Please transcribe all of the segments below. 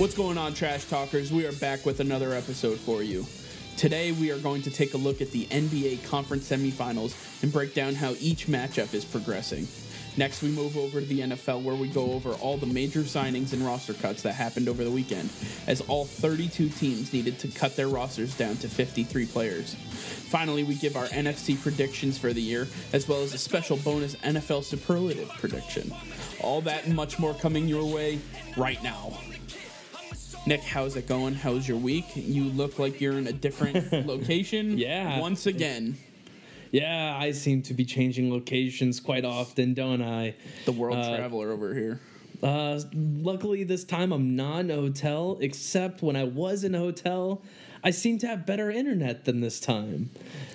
What's going on, Trash Talkers? We are back with another episode for you. Today, we are going to take a look at the NBA Conference semifinals and break down how each matchup is progressing. Next, we move over to the NFL where we go over all the major signings and roster cuts that happened over the weekend, as all 32 teams needed to cut their rosters down to 53 players. Finally, we give our NFC predictions for the year, as well as a special bonus NFL superlative prediction. All that and much more coming your way right now. Nick, how's it going? How's your week? You look like you're in a different location. Yeah. Once again, Yeah, I seem to be changing locations quite often, don't I? the world Uh, traveler over here. Uh, luckily, this time I'm not in a hotel, except when I was in a hotel, I seem to have better internet than this time.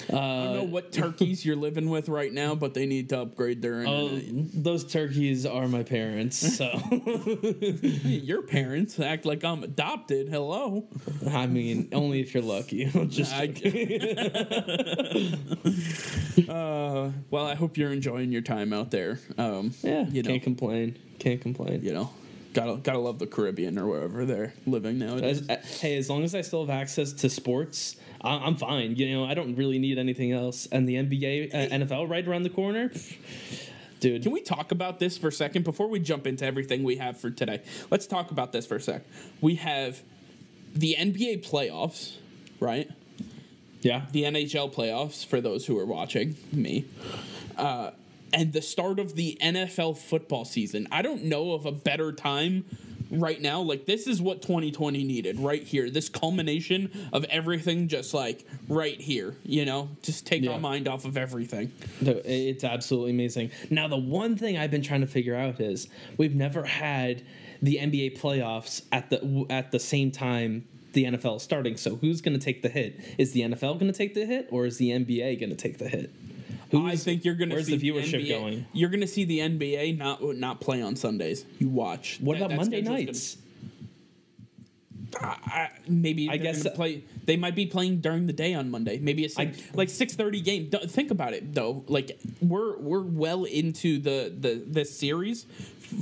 I don't know what turkeys you're living with right now, but they need to upgrade their Oh, internet. those turkeys are my parents, so Your parents act like I'm adopted. Hello. I mean, only if you're lucky. Just I, uh, well, I hope you're enjoying your time out there. Um, yeah, you know, can't complain. Can't complain. you know, gotta gotta love the Caribbean or wherever they're living nowadays. As, uh, hey, as long as I still have access to sports, I, I'm fine. You know, I don't really need anything else. And the NBA, uh, NFL, right around the corner, dude. Can we talk about this for a second before we jump into everything we have for today? Let's talk about this for a sec. We have the NBA playoffs, right? yeah, The NHL playoffs for those who are watching, me. Uh, and the start of the NFL football season. I don't know of a better time right now. Like, this is what 2020 needed right here. This culmination of everything just like right here, you know? Just take Yeah. our mind off of everything. It's absolutely amazing. Now, the one thing I've been trying to figure out is we've never had the NBA playoffs at the at the same time the NFL is starting. So who's going to take the hit? Is the NFL going to take the hit, or is the NBA going to take the hit? I think you're going to where's see the viewership NBA going? You're going to see the NBA not not play on Sundays. You watch. What That- about Monday gonna- nights? I, I- maybe I guess- guess play. They might be playing during the day on Monday. Maybe it's like, like six thirty game. Don't- Think about it though. Like we're we're well into the the this series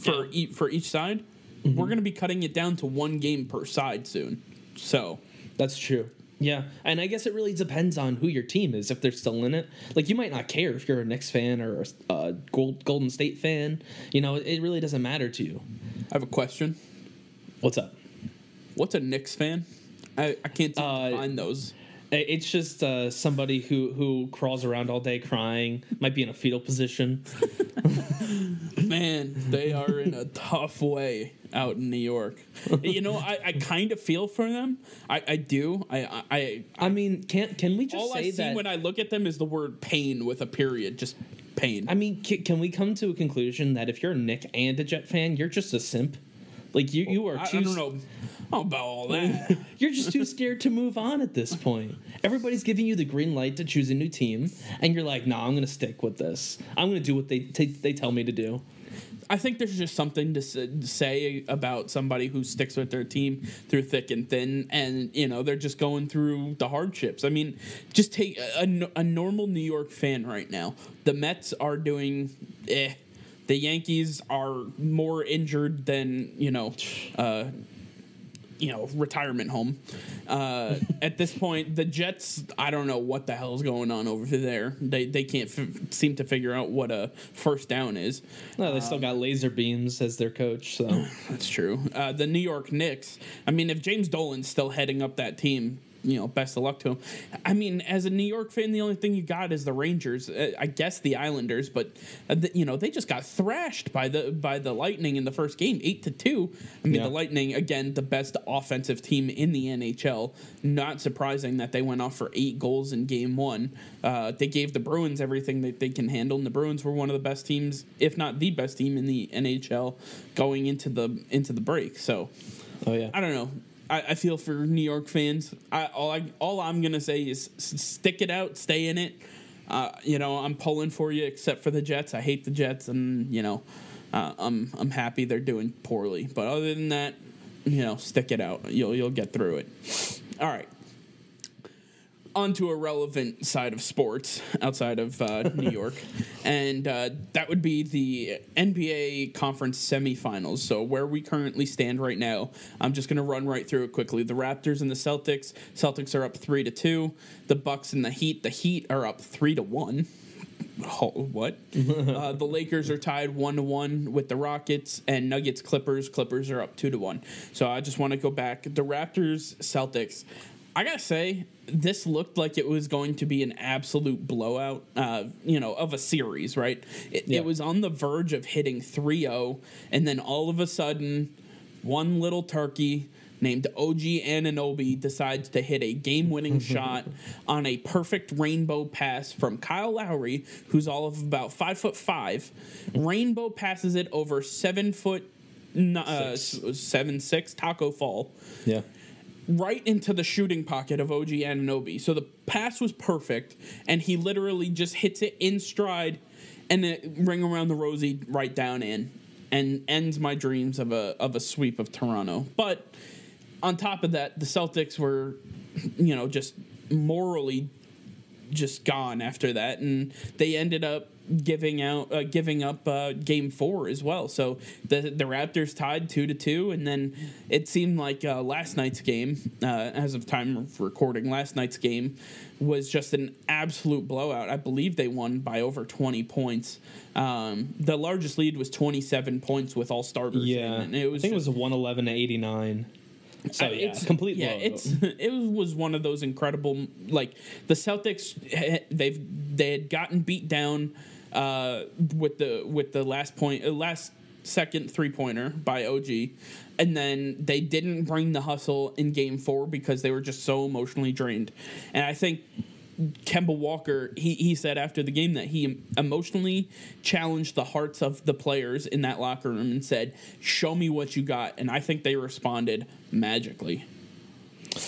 for e- for each side. Mm-hmm. We're gonna be cutting it down to one game per side soon. So That's true. Yeah, and I guess it really depends on who your team is if they're still in it. Like you might not care if you're a Knicks fan or a uh, Gold, Golden State fan. You know, it really doesn't matter to you. I have a question. What's up? What's a Knicks fan? I, I can't Uh, find those. I- It's just uh, somebody who who crawls around all day crying, might be in a fetal position. Man, they are in a tough way out in New York. you know, I, I kind of feel for them. I, I do. I, I, I mean, can can we just all say I see when I look at them is the word pain with a period. Just pain. I mean, can, can we come to a conclusion that if you're a Nick and a Jet fan, you're just a simp? Like you, you are I, I too. don't know about all that. You're just too scared to move on at this point. Everybody's giving you the green light to choose a new team, and you're like, "Nah, I'm going to stick with this. I'm going to do what they t- they tell me to do." I think there's just something to say about somebody who sticks with their team through thick and thin, and you know they're just going through the hardships. I mean, just take a, a a normal New York fan right now. The Mets are doing eh. The Yankees are more injured than you know. Uh, you know, retirement home. Uh, at this point, the Jets, I don't know what the hell is going on over there. They they can't f- seem to figure out what a first down is. No, they still got laser beams as their coach, so That's true. Uh, the New York Knicks. I mean, if James Dolan's still heading up that team, you know, best of luck to him. I mean, as a New York fan, the only thing you got is the Rangers. Uh, I guess the Islanders, but uh, the, you know they just got thrashed by the by the Lightning in the first game, eight to two. I mean, Yeah. the Lightning again, the best offensive team in the NHL. Not surprising that they went off for eight goals in game one. Uh, they gave the Bruins everything that they can handle, and the Bruins were one of the best teams, if not the best team in the NHL, going into the into the break. So. oh yeah. I don't know. I, I feel for New York fans. I, all I all I'm gonna say is stick it out, stay in it. Uh, you know, I'm pulling for you, except for the Jets. I hate the Jets, and you know, uh, I'm I'm happy they're doing poorly. But other than that, you know, stick it out. You'll you'll get through it. All right. Onto a relevant side of sports outside of uh, New York, and uh, that would be the NBA conference semifinals. So where we currently stand right now, I'm just going to run right through it quickly. The Raptors and the Celtics. Celtics are up three to two. The Bucks and the Heat. The Heat are up three to one. Oh, what? uh, the Lakers are tied one to one with the Rockets and Nuggets Clippers. Clippers are up two to one. So I just want to go back. The Raptors Celtics. I gotta say, this looked like it was going to be an absolute blowout, uh, you know, of a series, right? It, Yeah. it was on the verge of hitting 3 0, and then all of a sudden, one little turkey named OG Anunoby decides to hit a game winning shot on a perfect rainbow pass from Kyle Lowry, who's all of about five foot five. Rainbow passes it over seven foot. Uh, Six. seven six Tacko Fall Yeah. Right into the shooting pocket of OG Anunoby. So the pass was perfect, and he literally just hits it in stride and it ring around the rosy right down in, and ends my dreams of a of a sweep of Toronto. But on top of that, the Celtics were, you know, just morally just gone after that, and they ended up giving out uh, giving up uh, game four as well. So the the Raptors tied two to two, and then it seemed like uh, last night's game, uh, as of time of recording, last night's game was just an absolute blowout. I believe they won by over twenty points. Um, the largest lead was twenty seven points with all starters. Yeah. and it was I think just- it was 111 to 89. So uh, yeah, it's complete Yeah, blowout. it's it was one of those incredible like the Celtics eh, they've they had gotten beat down uh, with the with the last point uh, last second three pointer by OG, and then they didn't bring the hustle in Game Four because they were just so emotionally drained, and I think. Kemba Walker, he, he said after the game that he emotionally challenged the hearts of the players in that locker room and said, Show me what you got. And I think they responded magically.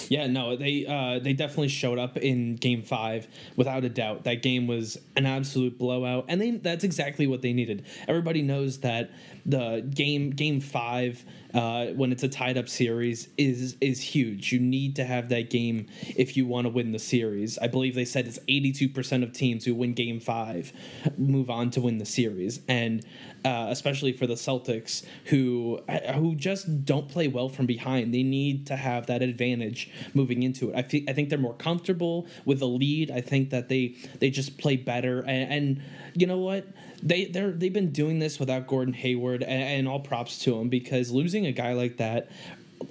Yeah, no, they uh, they definitely showed up in Game Five without a doubt. That game was an absolute blowout, and they that's exactly what they needed. Everybody knows that the game Game Five, uh, when it's a tied up series, is is huge. You need to have that game if you want to win the series. I believe they said it's eighty two percent of teams who win Game Five move on to win the series, and uh, especially for the Celtics, who who just don't play well from behind. They need to have that advantage moving into it. I think I think they're more comfortable with the lead. I think that they they just play better. And, and you know what? They they're they've been doing this without Gordon Hayward, and, and all props to him because losing a guy like that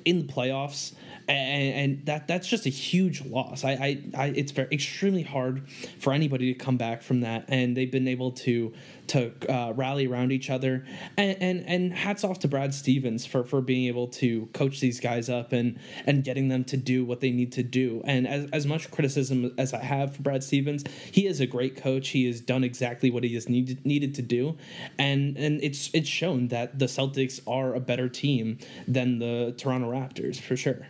in the playoffs and, and that that's just a huge loss. I, I, I it's very extremely hard for anybody to come back from that, and they've been able to to uh, rally around each other. And, and and hats off to Brad Stevens for for being able to coach these guys up and and getting them to do what they need to do. And as as much criticism as I have for Brad Stevens, he is a great coach. He has done exactly what he has needed needed to do, and and it's it's shown that the Celtics are a better team than the Toronto Raptors for sure.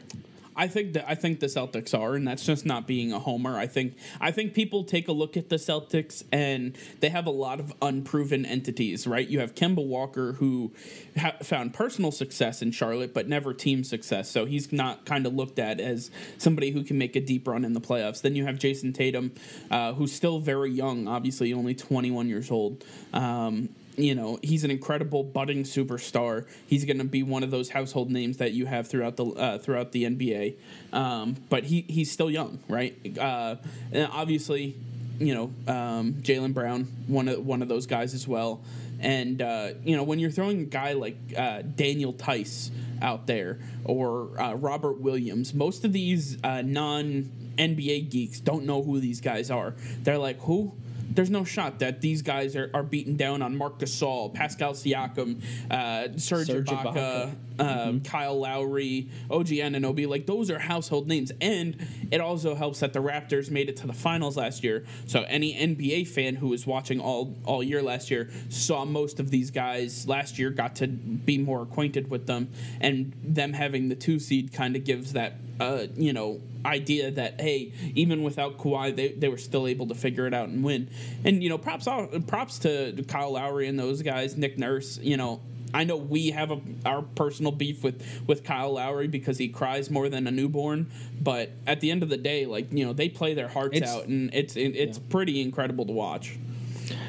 I think that I think the Celtics are, and that's just not being a homer. I think I think people take a look at the Celtics and they have a lot of unproven entities, right? You have Kemba Walker who ha- found personal success in Charlotte, but never team success, so he's not kind of looked at as somebody who can make a deep run in the playoffs. Then you have Jayson Tatum, uh, who's still very young, obviously only 21 years old. Um, you know he's an incredible budding superstar. He's going to be one of those household names that you have throughout the uh, throughout the NBA. Um, but he he's still young, right? Uh, and obviously, you know um, Jaylen Brown, one of one of those guys as well. And uh, you know when you're throwing a guy like uh, Daniel Theis out there or uh, Robert Williams, most of these uh, non NBA geeks don't know who these guys are. They're like, who? There's no shot that these guys are, are beating down on Marc Gasol, Pascal Siakam, uh, Serge Serge Ibaka, Ibaka. Uh, Kyle Lowry, OG Anunoby. Like those are household names, and it also helps that the Raptors made it to the finals last year. So any NBA fan who was watching all all year last year saw most of these guys last year, got to be more acquainted with them, and them having the two seed kind of gives that uh, you know idea that hey, even without Kawhi, they, they were still able to figure it out and win. And you know, props all, props to Kyle Lowry and those guys, Nick Nurse. You know, I know we have a, our personal beef with with Kyle Lowry because he cries more than a newborn. But at the end of the day, like you know, they play their hearts It's- out, and it's it, it's pretty incredible to watch.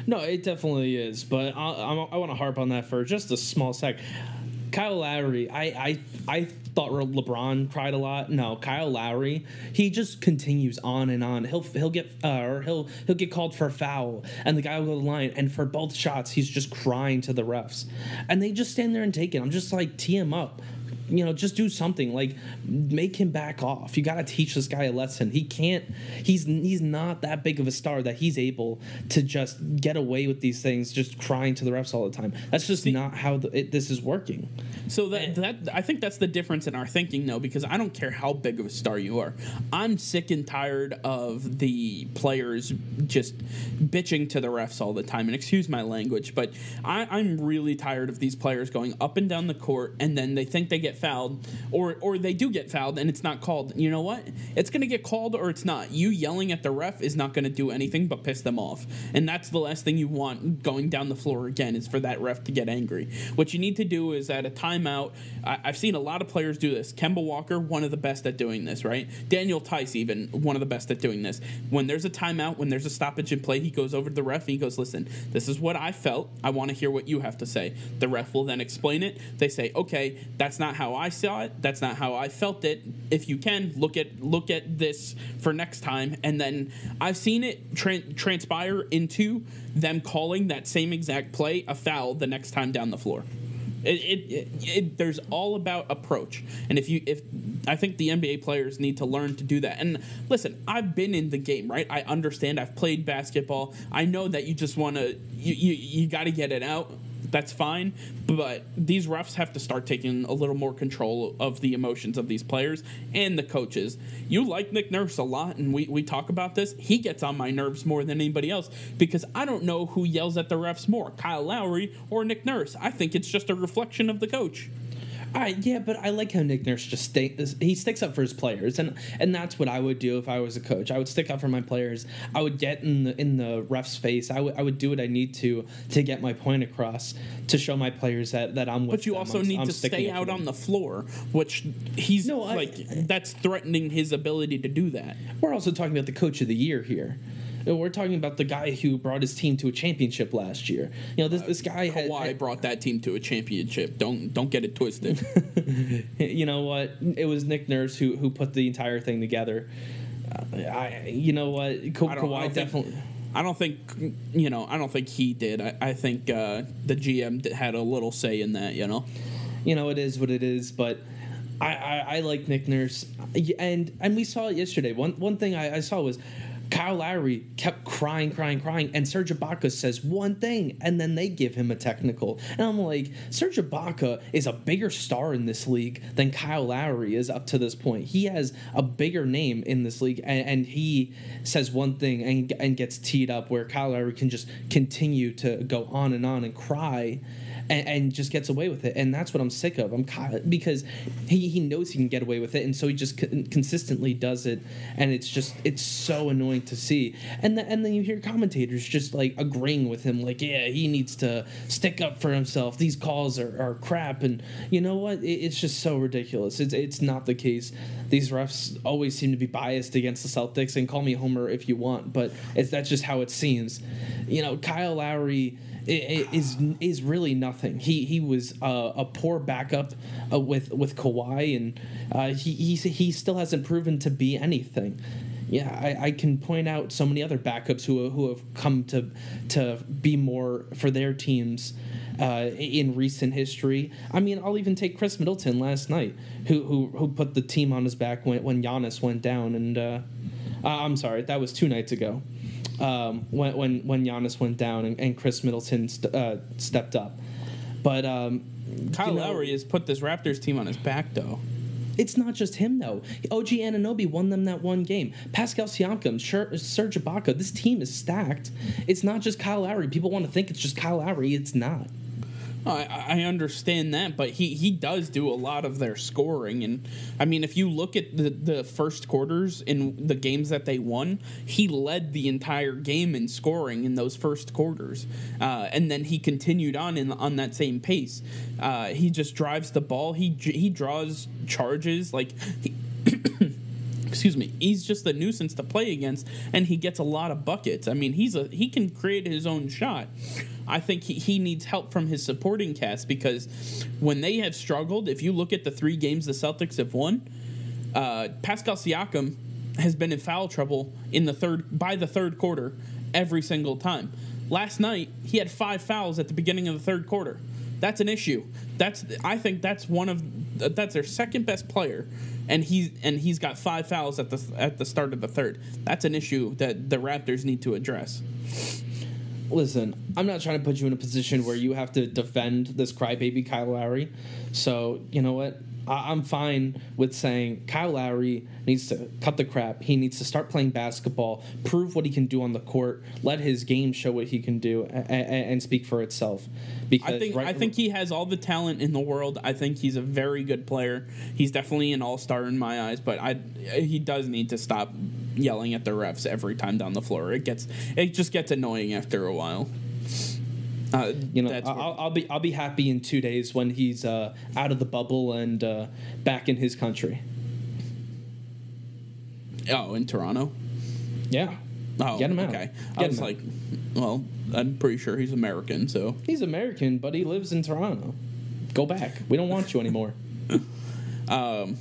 No, it definitely is. But I, I, I want to harp on that for just a small sec. Kyle Lowry, I, I, I thought LeBron cried a lot. No, Kyle Lowry, he just continues on and on. He'll he'll get uh, or he'll he'll get called for a foul, and the guy will go to the line, and for both shots, he's just crying to the refs, and they just stand there and take it. I'm just like, tee him up you know, just do something like make him back off. You got to teach this guy a lesson. He can't. He's he's not that big of a star that he's able to just get away with these things, just crying to the refs all the time. That's just not how the, it, this is working. So that that I think that's the difference in our thinking, though, because I don't care how big of a star you are. I'm sick and tired of the players just bitching to the refs all the time. And excuse my language, but I, I'm really tired of these players going up and down the court, and then they think they get fouled, or or they do get fouled, and it's not called. You know what? It's to get called, or it's not. You yelling at the ref is not to do anything but piss them off, and that's the last thing you want going down the floor again is for that ref to get angry. What you need to do is at a timeout. I, I've seen a lot of players do this. Kemba Walker, one of the best at doing this, right? Daniel Theis, even one of the best at doing this. When there's a timeout, when there's a stoppage in play, he goes over to the ref and he goes, "Listen, this is what I felt. I want to hear what you have to say." The ref will then explain it. They say, "Okay, that's not how I saw it. That's not how I felt it. If you can look at look at this for next time." And then I've seen it tran transpire into them calling that same exact play a foul the next time down the floor. It, it, it, it there's all about approach, and if you if I think the NBA players need to learn to do that. And listen, I've been in the game, right? I understand. I've played basketball. I know that you just want to you you, you got to get it out. That's fine, but these refs have to start taking a little more control of the emotions of these players and the coaches. You like Nick Nurse a lot, and we, we talk about this. He gets on my nerves more than anybody else because I don't know who yells at the refs more, Kyle Lowry or Nick Nurse. I think it's just a reflection of the coach. I, yeah, but I like how Nick Nurse just stay, he sticks up for his players, and and that's what I would do if I was a coach. I would stick up for my players. I would get in the in the ref's face. I would I would do what I need to to get my point across to show my players that that I'm with. But you them. also I'm- need I'm to stay out on the floor, which he's No, I- like that's threatening his ability to do that. We're also talking about the coach of the year here. We're talking about the guy who brought his team to a championship last year. You know, this this guy had, Kawhi had- brought that team to a championship. Don't don't get it twisted. you know what? It was Nick Nurse who who put the entire thing together. Uh, I, you know what? Ka- I don't, I Kawhi definitely. Think, I don't think you know. I don't think he did. I, I think uh, the GM had a little say in that. You know. you know it is what it is but I, I, I like Nick Nurse and and we saw it yesterday one one thing I, I saw was Kyle Lowry kept crying crying crying. And Serge Ibaka says one thing and then they give him a technical. And I'm like Serge Ibaka is a bigger star in this league than Kyle Lowry is up to this point. He has a bigger name in this league and, and he says one thing and, and gets teed up where Kyle Lowry can just continue to go on and on and cry and, and just gets away with it. And that's what I'm sick of. I'm because he, he knows he can get away with it, and so he just con- consistently does it, and it's just it's so annoying to see. And the, and then you hear commentators just like agreeing with him, like yeah, he needs to stick up for himself. These calls are, are crap, and you know what? It, it's just so ridiculous. It's it's not the case. These refs always seem to be biased against the Celtics, and call me Homer if you want, but it's that's just how it seems. You know, Kyle Lowry is is really nothing. He he was uh, a poor backup uh, with with Kawhi, and uh, he he he still hasn't proven to be anything. Yeah, I, I can point out so many other backups who who have come to to be more for their teams uh, in recent history. I mean, I'll even take Khris Middleton last night, who who who put the team on his back when when Giannis went down, and uh, uh, I'm sorry, that was two nights ago um, when when when Giannis went down and, and Khris Middleton st- uh, stepped up. But um, Kyle you know, Lowry has put this Raptors team on his back, though. It's not just him though. OG Anunoby won them that one game. Pascal Siakam, Serge Ibaka. This team is stacked. It's not just Kyle Lowry. People want to think it's just Kyle Lowry. It's not. I, I understand that, but he, he does do a lot of their scoring. And I mean, if you look at the, the first quarters in the games that they won, he led the entire game in scoring in those first quarters. Uh, and then he continued on in on that same pace. Uh, he just drives the ball. He he draws charges like. He, excuse me he's just a nuisance to play against and he gets a lot of buckets i mean he's a he can create his own shot i think he, he needs help from his supporting cast because when they have struggled if you look at the three games the celtics have won uh, pascal siakam has been in foul trouble in the third by the third quarter every single time last night he had five fouls at the beginning of the third quarter that's an issue that's i think that's one of that's their second best player and he's and he's got five fouls at the at the start of the third. That's an issue that the Raptors need to address. Listen, I'm not trying to put you in a position where you have to defend this crybaby Kyle Lowry. So you know what? I- I'm fine with saying Kyle Lowry needs to cut the crap. He needs to start playing basketball, prove what he can do on the court, let his game show what he can do, and, and speak for itself. Because I think right, I think he has all the talent in the world. I think he's a very good player. He's definitely an all star in my eyes. But I he does need to stop yelling at the refs every time down the floor. It gets it just gets annoying after a while. Uh, you know, I'll, I'll, be I'll be happy in two days when he's uh, out of the bubble and uh, back in his country. Oh, in Toronto. Yeah. Oh, get him out. Okay. Get I was like, well, I'm pretty sure he's American, so he's American, but he lives in Toronto. Go back. We don't want you anymore. um,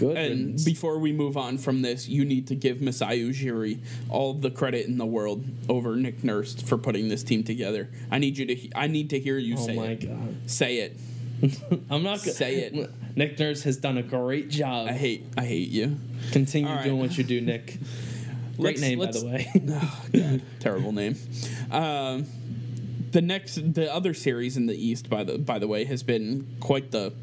Good. And before we move on from this, you need to give Masai Ujiri all the credit in the world over Nick Nurse for putting this team together. I need you to. I need to hear you oh say my it. God. Say it. I'm not gonna say it. Nick Nurse has done a great job. I hate. I hate you. Continue right. doing what you do, Nick. Great let's, name, let's, by the way. oh, God, terrible name. Um, the next, the other series in the East, by the by the way, has been quite the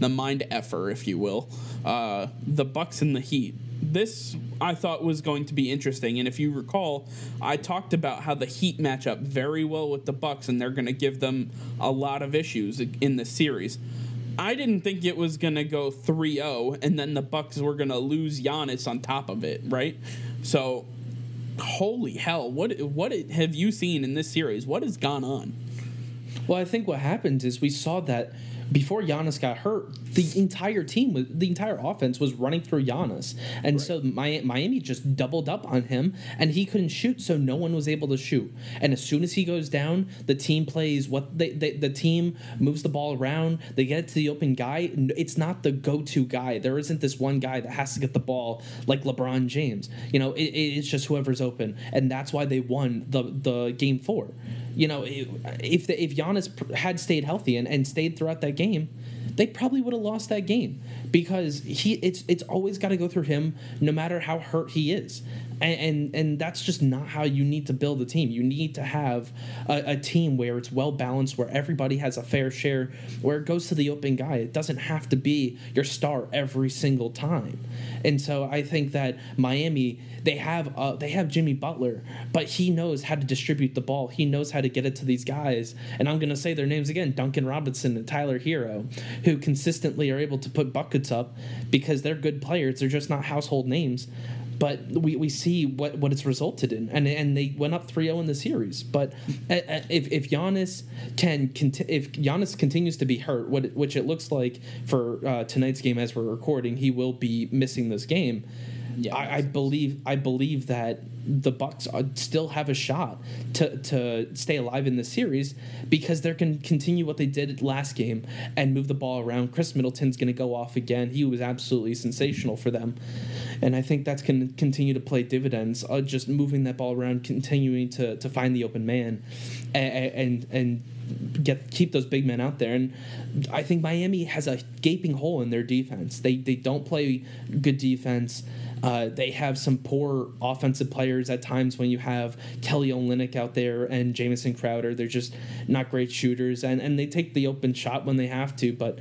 the mind effer, if you will. Uh, the Bucks and the Heat. This I thought was going to be interesting, and if you recall, I talked about how the Heat match up very well with the Bucks, and they're going to give them a lot of issues in the series. I didn't think it was going to go 3-0 and then the Bucks were going to lose Giannis on top of it, right? So holy hell, what what have you seen in this series? What has gone on? Well, I think what happens is we saw that before Giannis got hurt, the entire team was the entire offense was running through Giannis, and right. so Miami just doubled up on him, and he couldn't shoot, so no one was able to shoot. And as soon as he goes down, the team plays what they, they the team moves the ball around. They get it to the open guy. It's not the go-to guy. There isn't this one guy that has to get the ball like LeBron James. You know, it, it's just whoever's open, and that's why they won the the game four you know, if the, if Giannis had stayed healthy and, and stayed throughout that game, they probably would have lost that game because he it's it's always got to go through him no matter how hurt he is and, and, and that's just not how you need to build a team. You need to have a, a, team where it's well balanced where everybody has a fair share where it goes to the open guy. It doesn't have to be your star every single time. And so i think that miami they have uh, they have jimmy butler but he knows how to distribute the ball. He knows how to get it to these guys. And i'm going to say their names again duncan robinson and tyler Herro, who consistently are able to put buckets up because they're good players. They're just not household names but we, we see what, what it's resulted in, and and they went up 3-0 in the series. But if if Giannis can if Giannis continues to be hurt, what which it looks like for uh, tonight's game as we're recording, he will be missing this game. Yeah, I, I believe I believe that the Bucks still have a shot to to stay alive in the series because they're going to continue what they did last game and move the ball around. Khris Middleton's going to go off again. He was absolutely sensational for them, and I think that's going to continue to play dividends. Uh, just moving that ball around, continuing to to find the open man, and and, get keep those big men out there. And I think Miami has a gaping hole in their defense. They they don't play good defense. Uh, they have some poor offensive players at times when you have Kelly Olynyk out there and Jamison Crowder. They're just not great shooters, and, and they take the open shot when they have to. But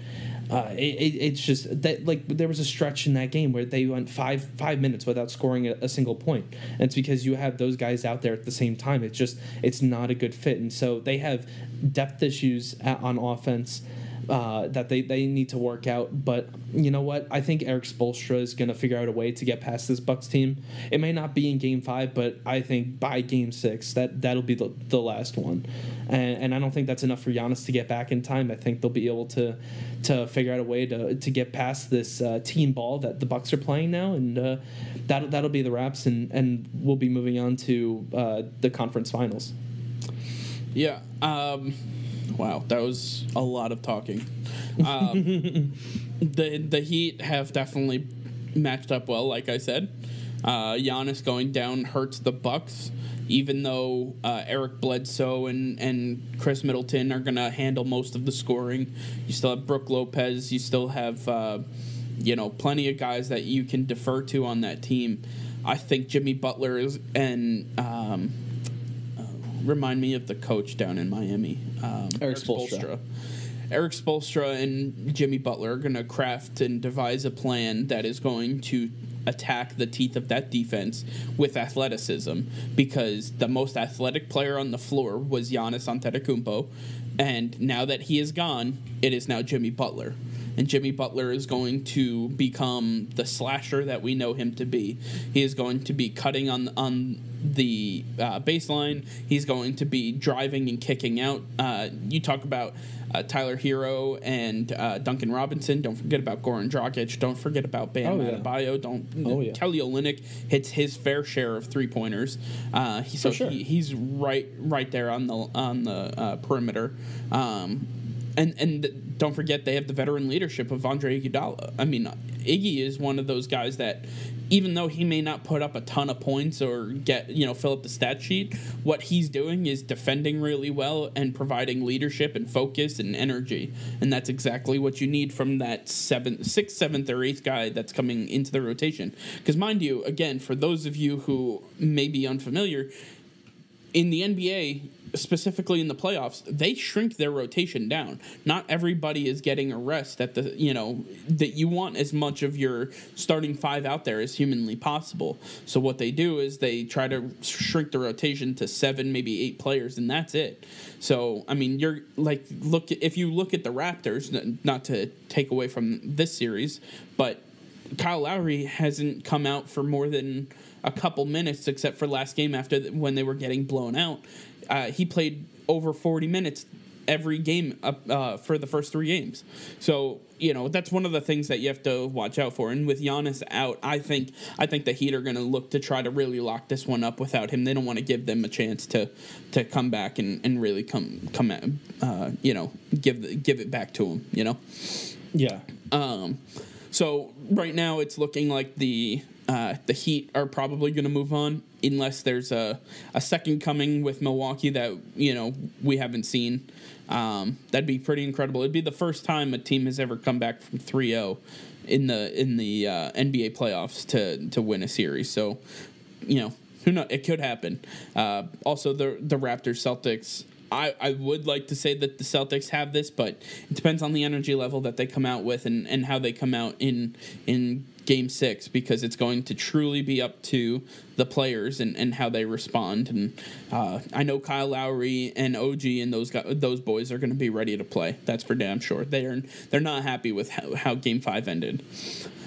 uh, it, it, it's just that like there was a stretch in that game where they went five five minutes without scoring a, a single point, and it's because you have those guys out there at the same time. It's just it's not a good fit, and so they have depth issues at, on offense uh, that they, they need to work out. But you know what? I think Erik Spoelstra is going to figure out a way to get past this Bucks team. It may not be in Game Five, but I think by Game Six that that'll be the, the last one. And, and I don't think that's enough for Giannis to get back in time. I think they'll be able to to figure out a way to to get past this uh, team ball that the Bucks are playing now, and uh, that that'll be the wraps. And and we'll be moving on to uh, the conference finals. Yeah. Um Wow, that was a lot of talking. Um, the the Heat have definitely matched up well, like I said. Uh, Giannis going down hurts the Bucks, even though uh, Eric Bledsoe and, and Khris Middleton are going to handle most of the scoring. You still have Brook Lopez. You still have, uh, you know, plenty of guys that you can defer to on that team. I think Jimmy Butler is, and um, remind me of the coach down in Miami, um, Erik Spoelstra. Erik Spoelstra and Jimmy Butler are going to craft and devise a plan that is going to attack the teeth of that defense with athleticism because the most athletic player on the floor was Giannis Antetokounmpo and now that he is gone it is now Jimmy Butler. And Jimmy Butler is going to become the slasher that we know him to be. He is going to be cutting on on the uh, baseline. He's going to be driving and kicking out. Uh, you talk about uh, Tyler Herro and uh, Duncan Robinson. Don't forget about Goran Dragic. Don't forget about Bam oh, yeah. Adebayo. Don't. Oh, yeah. Kelly Olynyk hits his fair share of three pointers. Uh, he, so sure. he, he's right right there on the on the uh, perimeter. Um, and and don't forget they have the veteran leadership of Andre Iguodala. I mean, Iggy is one of those guys that even though he may not put up a ton of points or get you know fill up the stat sheet, what he's doing is defending really well and providing leadership and focus and energy, and that's exactly what you need from that seventh, sixth, seventh, or eighth guy that's coming into the rotation. Because mind you, again, for those of you who may be unfamiliar, in the NBA, specifically in the playoffs, they shrink their rotation down. Not everybody is getting a rest at the you know that you want as much of your starting five out there as humanly possible. So what they do is they try to shrink the rotation to seven, maybe eight players, and that's it. So I mean, you're like look if you look at the Raptors, not to take away from this series, but Kyle Lowry hasn't come out for more than a couple minutes, except for last game after when they were getting blown out. Uh, he played over 40 minutes every game uh, for the first three games. So you know that's one of the things that you have to watch out for. And with Giannis out, I think I think the Heat are going to look to try to really lock this one up without him. They don't want to give them a chance to to come back and, and really come come at, uh, you know give give it back to him. You know. Yeah. Um. So right now it's looking like the uh, the Heat are probably going to move on unless there's a, a second coming with Milwaukee that you know we haven't seen. Um, that'd be pretty incredible. It'd be the first time a team has ever come back from 3-0 in the in the uh, NBA playoffs to to win a series. So, you know, who knows? It could happen. Uh, also, the the Raptors Celtics. I, I would like to say that the Celtics have this, but it depends on the energy level that they come out with and, and how they come out in in game six because it's going to truly be up to the players and, and how they respond. And uh, I know Kyle Lowry and OG and those guys, those boys are going to be ready to play. That's for damn sure. They are they're not happy with how, how game five ended.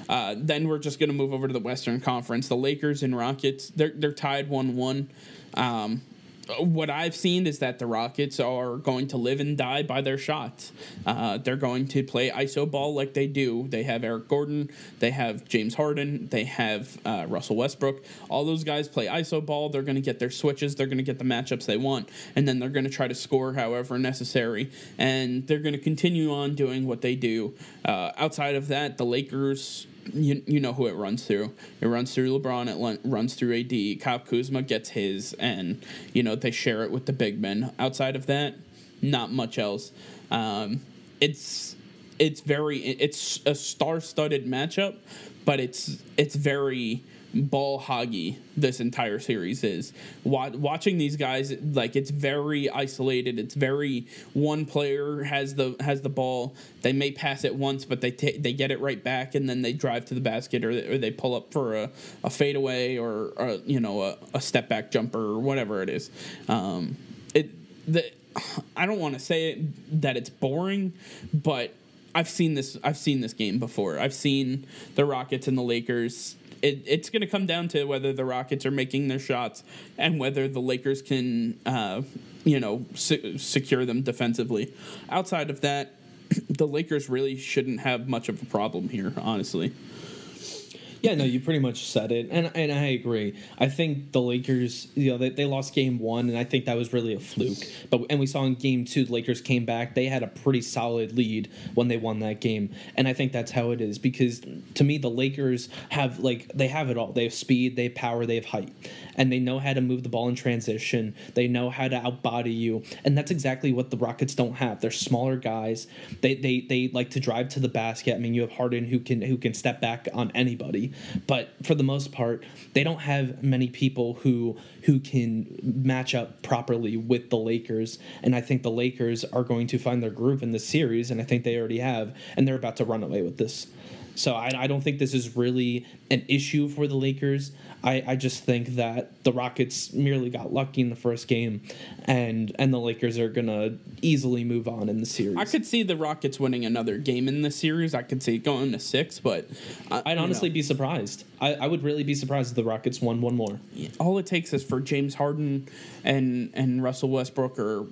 Uh, then we're just going to move over to the Western Conference. The Lakers and Rockets they're they're tied one one. Um, what I've seen is that the Rockets are going to live and die by their shots. Uh, they're going to play iso ball like they do. They have Eric Gordon, they have James Harden, they have uh, Russell Westbrook. All those guys play iso ball. They're going to get their switches. They're going to get the matchups they want, and then they're going to try to score however necessary. And they're going to continue on doing what they do. Uh, outside of that, the Lakers you, you know who it runs through. It runs through LeBron. It runs through AD. Kyle Kuzma gets his, and you know they share it with the big men. Outside of that, not much else. Um, it's it's very it's a star-studded matchup, but it's it's very ball hoggy this entire series is. Watching these guys, like it's very isolated. It's very one player has the has the ball. They may pass it once, but they ta- they get it right back, and then they drive to the basket, or, or they pull up for a, a fadeaway, or, or you know a, a step back jumper, or whatever it is. Um, it the I don't want to say it, that it's boring, but I've seen this. I've seen this game before. I've seen the Rockets and the Lakers. It, it's going to come down to whether the Rockets are making their shots and whether the Lakers can, uh, you know, se- secure them defensively. Outside of that, the Lakers really shouldn't have much of a problem here, honestly. Yeah, no, you pretty much said it, and and I agree. I think the Lakers, you know, they, they lost game one, and I think that was really a fluke. But and we saw in game two, the Lakers came back. They had a pretty solid lead when they won that game, and I think that's how it is because to me, the Lakers have like they have it all. They have speed, they have power, they have height, and they know how to move the ball in transition. They know how to outbody you, and that's exactly what the Rockets don't have. They're smaller guys. They they they like to drive to the basket. I mean, you have Harden who can who can step back on anybody, but for the most part, they don't have many people who who can match up properly with the Lakers. And I think the Lakers are going to find their groove in this series, and I think they already have, and they're about to run away with this. So I, I don't think this is really an issue for the Lakers. I, I just think that the Rockets merely got lucky in the first game, and and the Lakers are gonna easily move on in the series. I could see the Rockets winning another game in the series. I could see it going to six, but uh, I'd honestly know. be surprised. I, I would really be surprised if the Rockets won one more. all it takes is for James Harden and and Russell Westbrook or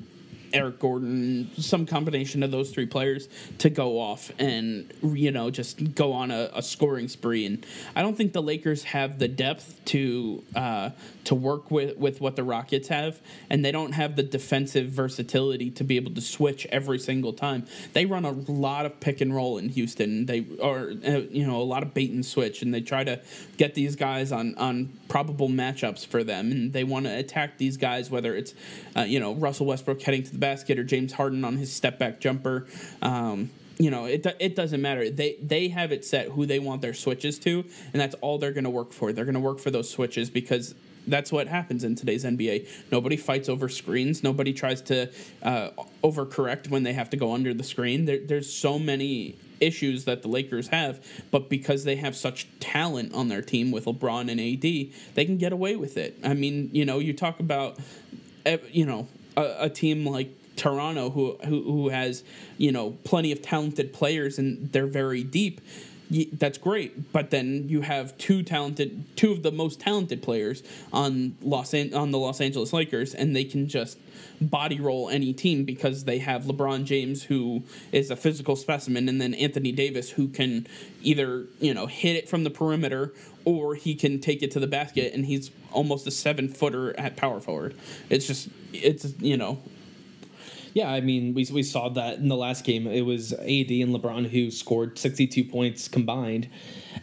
Eric Gordon, some combination of those three players to go off and you know just go on a, a scoring spree. And I don't think the Lakers have the depth to uh, to work with with what the Rockets have, and they don't have the defensive versatility to be able to switch every single time. They run a lot of pick and roll in Houston. They are uh, you know a lot of bait and switch, and they try to get these guys on on probable matchups for them, and they want to attack these guys whether it's uh, you know Russell Westbrook heading to the basket or James Harden on his step back jumper. Um, you know, it, it doesn't matter. They they have it set who they want their switches to, and that's all they're going to work for. They're going to work for those switches because that's what happens in today's NBA. Nobody fights over screens. Nobody tries to uh, overcorrect when they have to go under the screen. There, there's so many issues that the Lakers have, but because they have such talent on their team with LeBron and AD, they can get away with it. I mean, you know, you talk about, you know, a, a team like Toronto who, who who has you know plenty of talented players and they're very deep. That's great, but then you have two talented, two of the most talented players on Los An- on the Los Angeles Lakers, and they can just body roll any team because they have LeBron James, who is a physical specimen, and then Anthony Davis, who can either you know hit it from the perimeter or he can take it to the basket, and he's almost a seven footer at power forward. It's just it's you know Yeah, I mean, we, we saw that in the last game. It was AD and LeBron who scored 62 points combined.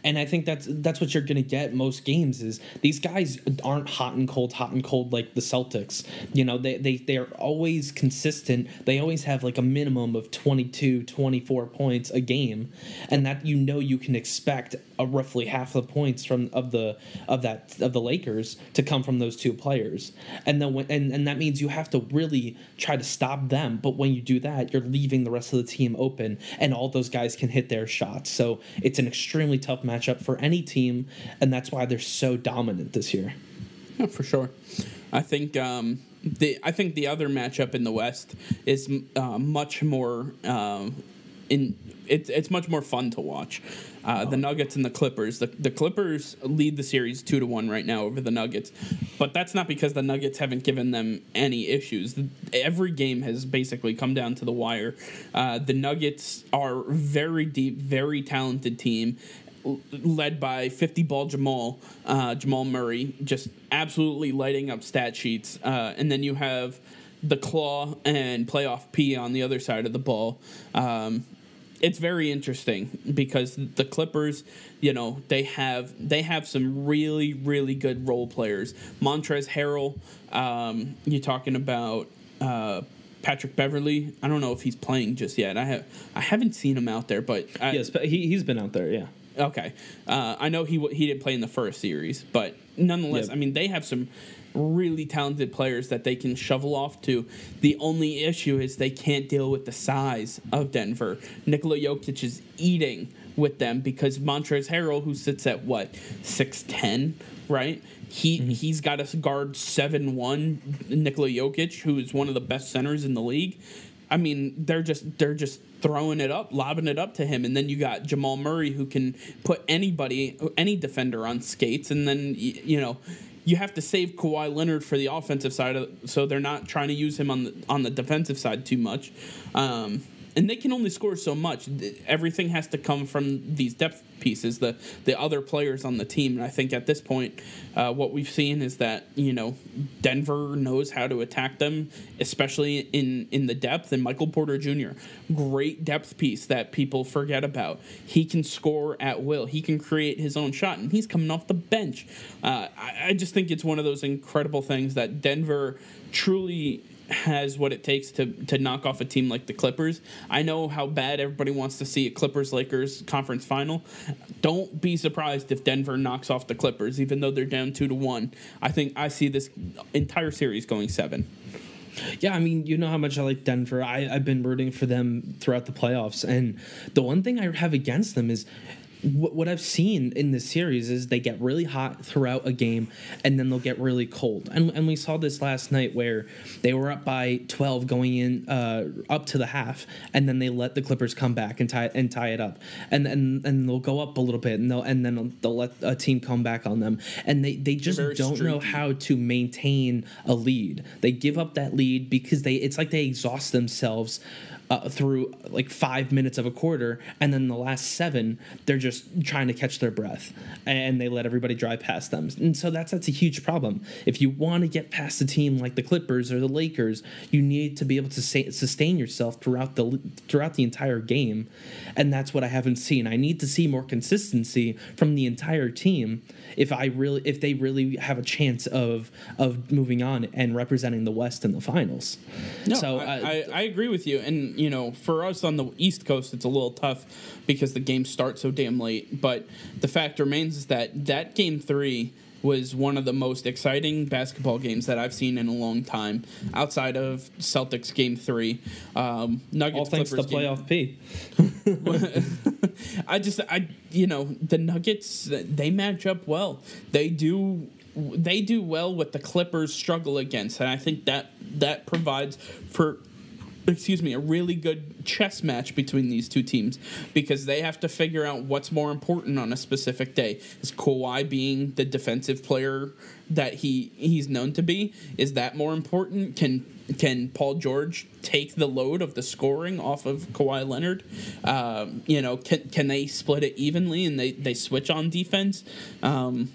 And I think that's that's what you're to get most games is these guys aren't hot and cold, hot and cold like the Celtics. You know, they, they, they're always consistent. They always have like a minimum of 22, 24 points a game. And that you know you can expect roughly half the points from of the of that of the Lakers to come from those two players. And then when, and, and that means you have to really try to stop them. But when you do that, you're leaving the rest of the team open and all those guys can hit their shots. So it's an extremely tough matchup for any team, and that's why they're so dominant this year. Yeah, for sure. I think um, the I think the other matchup in the West is uh, much more um, in it's it's much more fun to watch. Uh, the Nuggets and the Clippers. The, the Clippers lead the series two to one right now over the Nuggets, but that's not because the Nuggets haven't given them any issues. Every game has basically come down to the wire. Uh, the Nuggets are very deep, very talented team, led by 50 ball Jamal, uh, Jamal Murray, just absolutely lighting up stat sheets. Uh, and then you have the Claw and Playoff P on the other side of the ball. Um, it's very interesting because the Clippers, you know, they have they have some really really good role players. Montrezl Harrell, um, you're talking about. Uh, Patrick Beverley. I don't know if he's playing just yet. I have I haven't seen him out there, but I, Yes, he, he's been out there, yeah. Okay, uh, I know he he didn't play in the first series, but nonetheless, Yep. I mean they have some really talented players that they can shovel off to. The only issue is they can't deal with the size of Denver. Nikola Jokic is eating with them because Montrezl Harrell, who sits at what six ten, right? He mm-hmm. he's got to guard seven one Nikola Jokic, who is one of the best centers in the league. I mean, they're just they're just throwing it up, lobbing it up to him, and then you got Jamal Murray who can put anybody, any defender on skates, and then you know you have to save Kawhi Leonard for the offensive side, of, so they're not trying to use him on the on the defensive side too much. Um, and they can only score so much. Everything has to come from these depth pieces, the the other players on the team. And I think at this point, uh, what we've seen is that you know Denver knows how to attack them, especially in in the depth. And Michael Porter Jr., great depth piece that people forget about. He can score at will. He can create his own shot, and he's coming off the bench. Uh, I, I just think it's one of those incredible things that Denver truly has what it takes to to knock off a team like the Clippers. I know how bad everybody wants to see a Clippers Lakers conference final. Don't be surprised if Denver knocks off the Clippers, even though they're down two to one. I think I see this entire series going seven. Yeah, I mean, you know how much I like Denver. I, I've been rooting for them throughout the playoffs. And the one thing I have against them is what, what I've seen in this series is they get really hot throughout a game and then they'll get really cold. And, and we saw this last night where they were up by 12 going in uh, up to the half and then they let the Clippers come back and tie and tie it up. And and, and they'll go up a little bit and they'll and then they'll let a team come back on them. And they, they just Very don't know how to maintain a lead. They give up that lead because they it's like they exhaust themselves uh, through like five minutes of a quarter, and then the last seven they're just trying to catch their breath, and they let everybody drive past them. And so that's that's a huge problem. If you want to get past a team like the Clippers or the Lakers, you need to be able to sustain yourself throughout the throughout the entire game, and that's what I haven't seen. I need to see more consistency from the entire team if I really if they really have a chance of of moving on and representing the West in the finals. No, so I, uh, I, I agree with you. And, you know, for us on the East Coast, it's a little tough because the game starts so damn late. But the fact remains is that that game three was one of the most exciting basketball games that I've seen in a long time outside of Celtics game three. Um, Nuggets all thanks Clippers to playoff P. I just I you know the Nuggets they match up well. They do they do well what the Clippers struggle against, and I think that that provides for excuse me a really good chess match between these two teams because they have to figure out what's more important on a specific day. Is Kawhi being the defensive player that he he's known to be? Is that more important? Can can Paul George take the load of the scoring off of Kawhi Leonard? Um, you know, can can they split it evenly and they, they switch on defense? Um,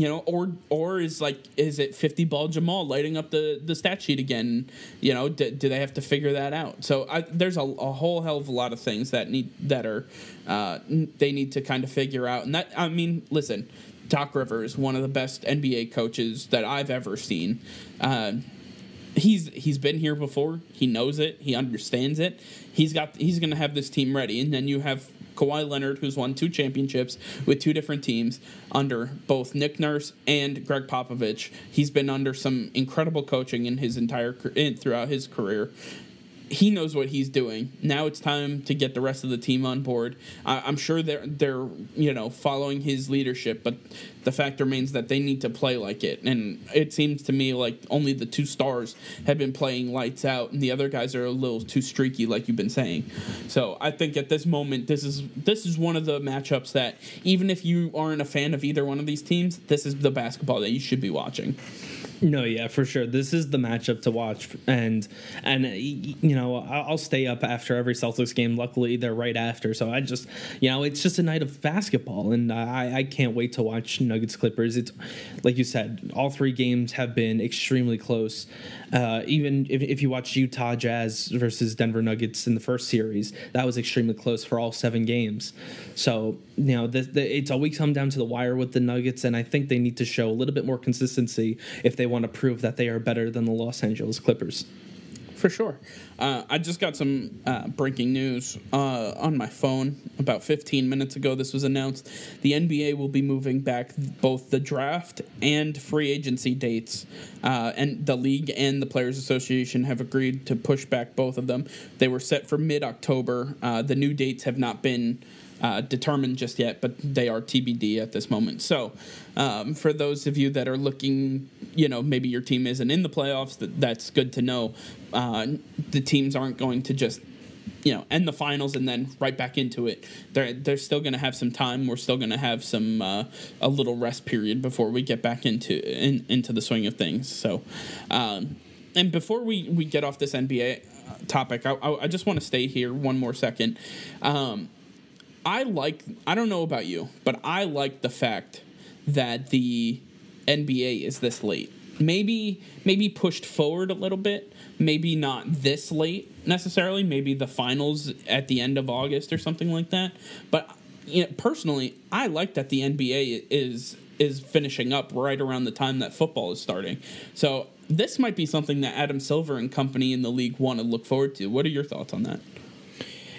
you know, or or is like is it fifty ball Jamal lighting up the the stat sheet again? You know, do, do they have to figure that out? So I, there's a, a whole hell of a lot of things that need that are uh, they need to kind of figure out. And that I mean, listen, Doc Rivers, one of the best NBA coaches that I've ever seen. Uh, he's he's been here before. He knows it. He understands it. He's got he's going to have this team ready, and then you have Kawhi Leonard, who's won two championships with two different teams under both Nick Nurse and Gregg Popovich. He's been under some incredible coaching in his entire throughout his career. He knows what he's doing. Now it's time to get the rest of the team on board. I, I'm sure they're they're you know following his leadership, but the fact remains that they need to play like it. And it seems to me like only the two stars have been playing lights out, and the other guys are a little too streaky, like you've been saying. So I think at this moment, this is this is one of the matchups that even if you aren't a fan of either one of these teams, this is the basketball that you should be watching. No, yeah, for sure. This is the matchup to watch, and and you know I'll stay up after every Celtics game. Luckily, they're right after, so I just you know it's just a night of basketball, and I I can't wait to watch Nuggets Clippers. It's like you said, all three games have been extremely close. Uh, even if, if you watch Utah Jazz versus Denver Nuggets in the first series, that was extremely close for all seven games. So you know the, the, it's always come down to the wire with the Nuggets, and I think they need to show a little bit more consistency if they want to prove that they are better than the Los Angeles Clippers. for sure. Uh, I just got some uh, breaking news uh, on my phone about 15 minutes ago. This was announced. The NBA will be moving back both the draft and free agency dates, uh, and the league and the Players Association have agreed to push back both of them. They were set for mid October. Uh, the new dates have not been uh, determined just yet, but they are TBD at this moment. So, um, for those of you that are looking, you know, maybe your team isn't in the playoffs, that, that's good to know. Uh, the teams aren't going to just, you know, end the finals and then right back into it. They're they're still going to have some time. We're still going to have some uh, a little rest period before we get back into in, into the swing of things. So, um, and before we we get off this NBA topic, I, I, I just want to stay here one more second. Um, I like I don't know about you, but I like the fact that the NBA is this late. Maybe maybe pushed forward a little bit, maybe not this late necessarily, maybe the finals at the end of August or something like that. But you know, personally, I like that the NBA is is finishing up right around the time that football is starting. So this might be something that Adam Silver and company in the league want to look forward to. What are your thoughts on that?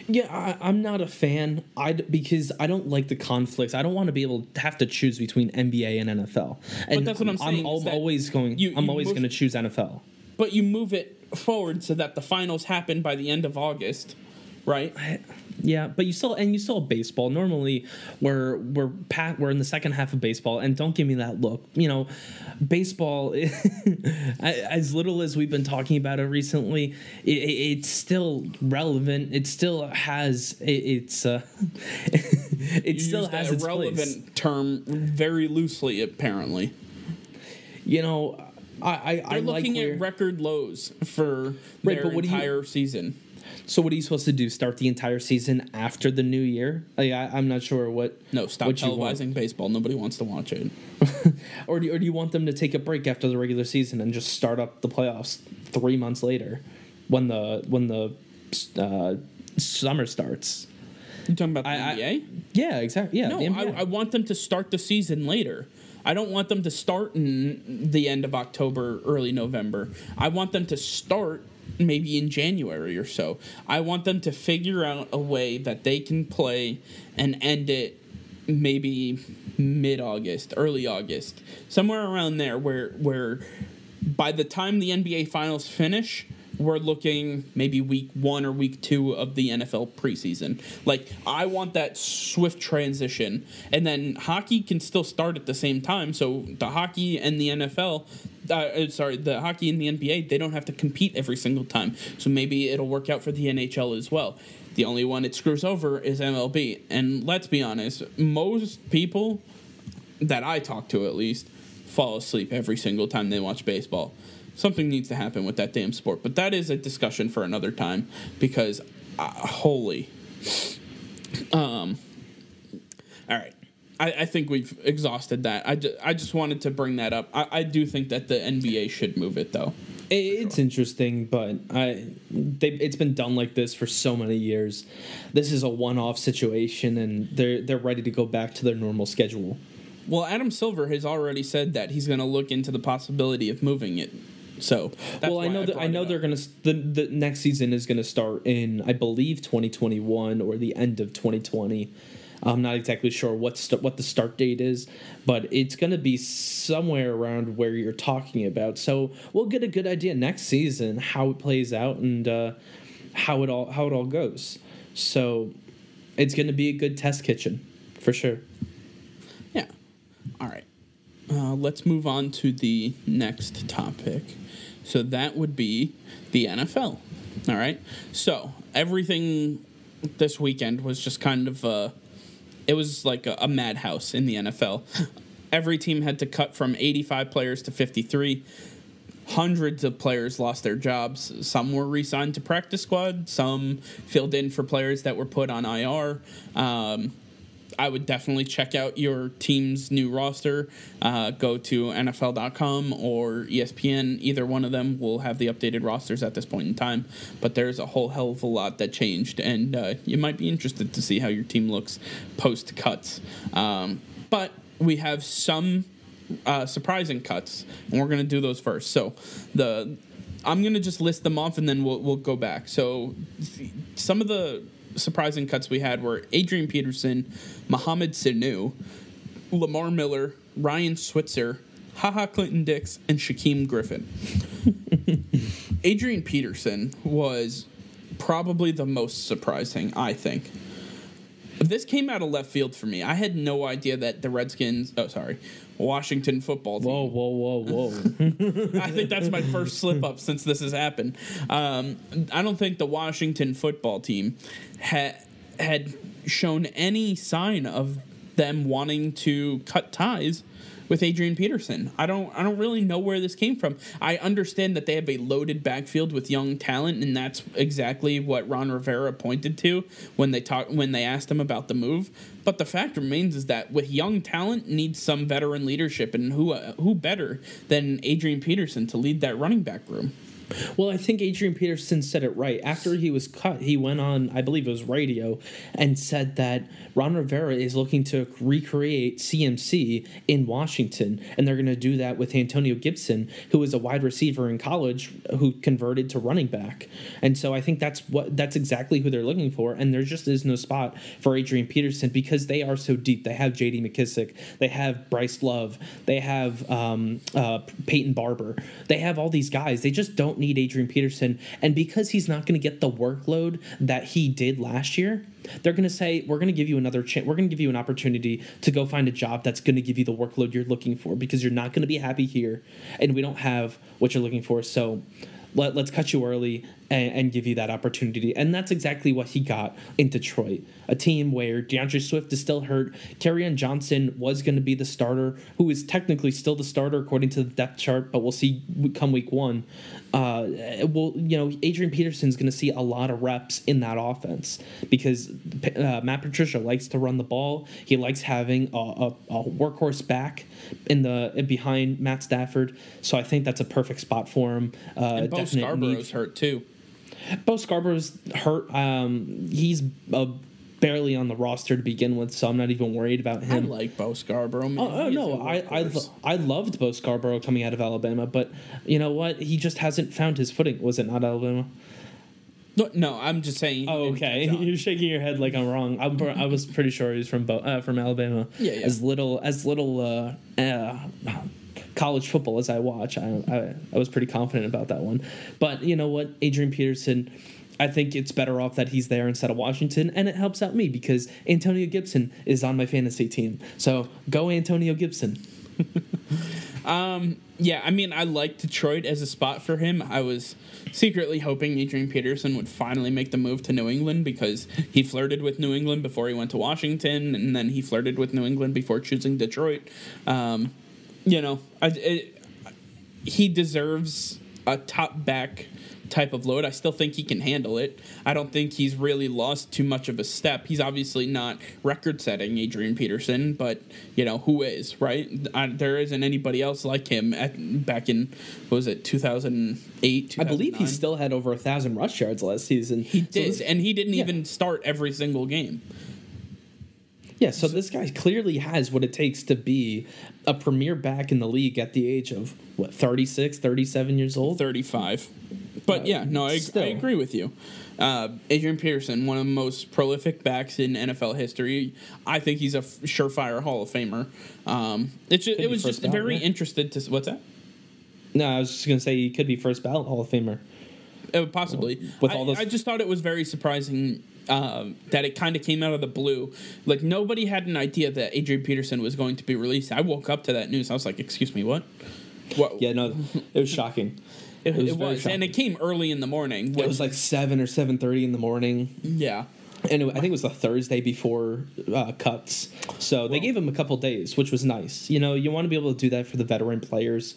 Yeah, I, am not a fan. I because I don't like the conflicts. I don't want to be able to have to choose between NBA and NFL. And but that's what I'm saying. I'm, I'm always going. You, I'm you always going to choose NFL. But you move it forward so that the finals happen by the end of August, right? I, yeah, but you still and you still baseball. Normally, we're we're pat we're in the second half of baseball, and don't give me that look. You know, baseball, as little as we've been talking about it recently, it, it's still relevant. It still has it, it's uh, it you still has its relevant place. term very loosely, apparently. You know, I I, They're I looking like at record lows for right, their entire you, season. So what are you supposed to do? Start the entire season after the new year? Like, I, am not sure what. No, stop what televising baseball. Nobody wants to watch it. or, do you, or do you want them to take a break after the regular season and just start up the playoffs three months later, when the when the uh, summer starts? You talking about the I, NBA? I, yeah, exactly. Yeah, no, I, I want them to start the season later. I don't want them to start in the end of October, early November. I want them to start maybe in January or so. I want them to figure out a way that they can play and end it maybe mid August, early August, somewhere around there where where by the time the NBA finals finish, we're looking maybe week one or week two of the NFL preseason. Like, I want that swift transition. And then hockey can still start at the same time. So the hockey and the NFL, uh, uh, sorry, the hockey and the NBA, they don't have to compete every single time. So maybe it'll work out for the NHL as well. The only one it screws over is MLB. And let's be honest, most people that I talk to at least fall asleep every single time they watch baseball something needs to happen with that damn sport. But that is a discussion for another time because uh, holy. Um. All right. I, I, think we've exhausted that. I, ju- I just wanted to bring that up. I, I do think that the NBA should move it though. It's sure. interesting, but I they, it's been done like this for so many years. This is a one-off situation, and they're they're ready to go back to their normal schedule. Well, Adam Silver has already said that he's going to look into the possibility of moving it so, well, I know that I know they're gonna the the next season is gonna start in I believe 2021 or the end of 2020. I'm not exactly sure what st- what the start date is, but it's going to be somewhere around where you're talking about. So we'll get a good idea next season how it plays out and uh, how it all how it all goes. So it's going to be a good test kitchen for sure. Yeah. All right. Uh, let's move on to the next topic. So that would be the NFL. All right. So everything this weekend was just kind of uh, it was like a, a madhouse in the NFL. Every team had to cut from 85 players to 53 hundreds of players lost their jobs. Some were re signed to practice squad, some filled in for players that were put on IR. Um, I would definitely check out your team's new roster. Uh, go to NFL.com or ESPN. Either one of them will have the updated rosters at this point in time. But there's a whole hell of a lot that changed, and uh, you might be interested to see how your team looks post cuts. Um, but we have some uh, surprising cuts, and we're going to do those first. So the I'm gonna just list them off and then we'll we'll go back. So some of the surprising cuts we had were Adrian Peterson, Mohamed Sanu, Lamar Miller, Ryan Switzer, Haha Clinton Dix, and Shaquem Griffin. Adrian Peterson was probably the most surprising, I think. This came out of left field for me. I had no idea that the Redskins, oh, sorry, Washington football team. Whoa, whoa, whoa, whoa. I think that's my first slip up since this has happened. Um, I don't think the Washington football team ha- had shown any sign of them wanting to cut ties with Adrian Peterson. I don't I don't really know where this came from. I understand that they have a loaded backfield with young talent and that's exactly what Ron Rivera pointed to when they talk when they asked him about the move. But the fact remains is that with young talent needs some veteran leadership and who uh, who better than Adrian Peterson to lead that running back room. Well, I think Adrian Peterson said it right. After he was cut, he went on, I believe it was radio, and said that Ron Rivera is looking to recreate CMC in Washington, and they're going to do that with Antonio Gibson, who was a wide receiver in college who converted to running back. And so I think that's what that's exactly who they're looking for. And there just is no spot for Adrian Peterson because they are so deep. They have J.D. McKissick, they have Bryce Love, they have um, uh, Peyton Barber, they have all these guys. They just don't need Adrian Peterson. And because he's not going to get the workload that he did last year, they're going to say, we're going to give you another chance. We're going to give you an opportunity to go find a job that's going to give you the workload you're looking for because you're not going to be happy here and we don't have what you're looking for. So let, let's cut you early and, and give you that opportunity. And that's exactly what he got in Detroit. A team where D'Andre Swift is still hurt. Kerryon Johnson was going to be the starter, who is technically still the starter according to the depth chart, but we'll see come week one. Uh, well, you know, Adrian Peterson's going to see a lot of reps in that offense because uh, Matt Patricia likes to run the ball. He likes having a, a, a workhorse back in the behind Matt Stafford. So I think that's a perfect spot for him. Uh, and Bo Scarborough's need. hurt too. Bo Scarborough's hurt. Um, he's a barely on the roster to begin with, so I'm not even worried about him. I like Bo Scarborough. Man. Oh, oh no, I I, I loved Bo Scarborough coming out of Alabama, but you know what? He just hasn't found his footing. Was it not Alabama? No, no I'm just saying. Oh, okay. You're shaking your head like I'm wrong. I'm, I was pretty sure he's from Bo, uh, from Alabama. Yeah, yeah. As little as little uh, uh, college football as I watch, I, I I was pretty confident about that one. But you know what, Adrian Peterson I think it's better off that he's there instead of Washington, and it helps out me because Antonio Gibson is on my fantasy team. So go Antonio Gibson. um, yeah, I mean, I like Detroit as a spot for him. I was secretly hoping Adrian Peterson would finally make the move to New England because he flirted with New England before he went to Washington, and then he flirted with New England before choosing Detroit. Um, you know, I, it, he deserves a top back type of load. I still think he can handle it. I don't think he's really lost too much of a step. He's obviously not record setting Adrian Peterson, but you know who is right? I, there isn't anybody else like him at back in what was it 2008? I believe he still had over a thousand rush yards last season. He did, so this, and he didn't yeah. even start every single game. Yeah, so this guy clearly has what it takes to be a premier back in the league at the age of what 36, 37 years old, 35. But yeah, no, I, I agree with you. Uh, Adrian Peterson, one of the most prolific backs in NFL history. I think he's a f- surefire Hall of Famer. Um, it, ju- it was just ballot, very interested to what's that? No, I was just gonna say he could be first ballot Hall of Famer. Uh, possibly. With all those, I, I just thought it was very surprising uh, that it kind of came out of the blue. Like nobody had an idea that Adrian Peterson was going to be released. I woke up to that news. I was like, "Excuse me, what?" What? Yeah, no, it was shocking. It, it was, it was and it came early in the morning. It was like seven or seven thirty in the morning. Yeah, and it, I think it was the Thursday before uh, cuts. So well, they gave him a couple days, which was nice. You know, you want to be able to do that for the veteran players,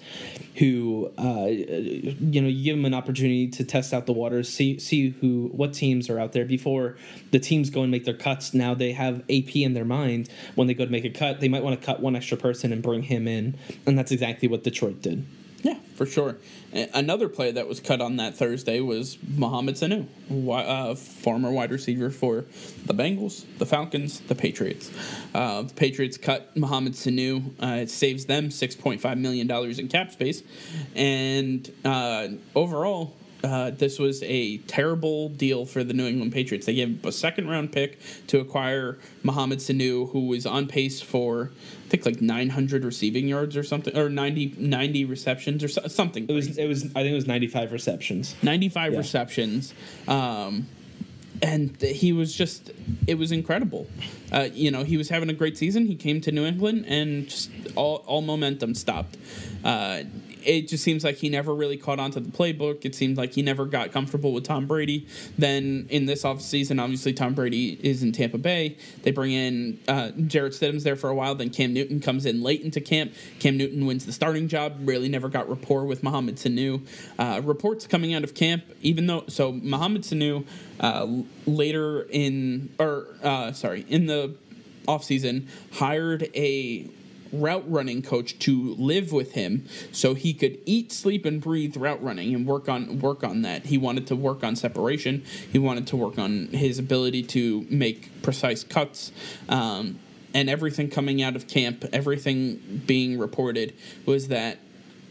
who, uh, you know, you give them an opportunity to test out the waters, see see who what teams are out there before the teams go and make their cuts. Now they have AP in their mind when they go to make a cut. They might want to cut one extra person and bring him in, and that's exactly what Detroit did. Yeah, for sure. Another player that was cut on that Thursday was Mohamed Sanu, uh, former wide receiver for the Bengals, the Falcons, the Patriots. Uh, the Patriots cut Mohamed Sanu. Uh, it saves them $6.5 million in cap space. And uh, overall, uh, this was a terrible deal for the New England Patriots. They gave a second round pick to acquire Mohamed Sanu, who was on pace for think like 900 receiving yards or something, or 90, 90 receptions or so, something. It was it was I think it was 95 receptions. 95 yeah. receptions. Um, and he was just it was incredible uh, you know he was having a great season he came to new england and just all, all momentum stopped uh, it just seems like he never really caught on to the playbook. It seems like he never got comfortable with Tom Brady. Then in this offseason, obviously Tom Brady is in Tampa Bay. They bring in uh, Jarrett Stidham's there for a while. Then Cam Newton comes in late into camp. Cam Newton wins the starting job. Really never got rapport with Mohamed Sanu. Uh, reports coming out of camp, even though so Mohamed Sanu uh, later in or uh, sorry in the offseason hired a route running coach to live with him so he could eat sleep and breathe route running and work on work on that he wanted to work on separation he wanted to work on his ability to make precise cuts um, and everything coming out of camp everything being reported was that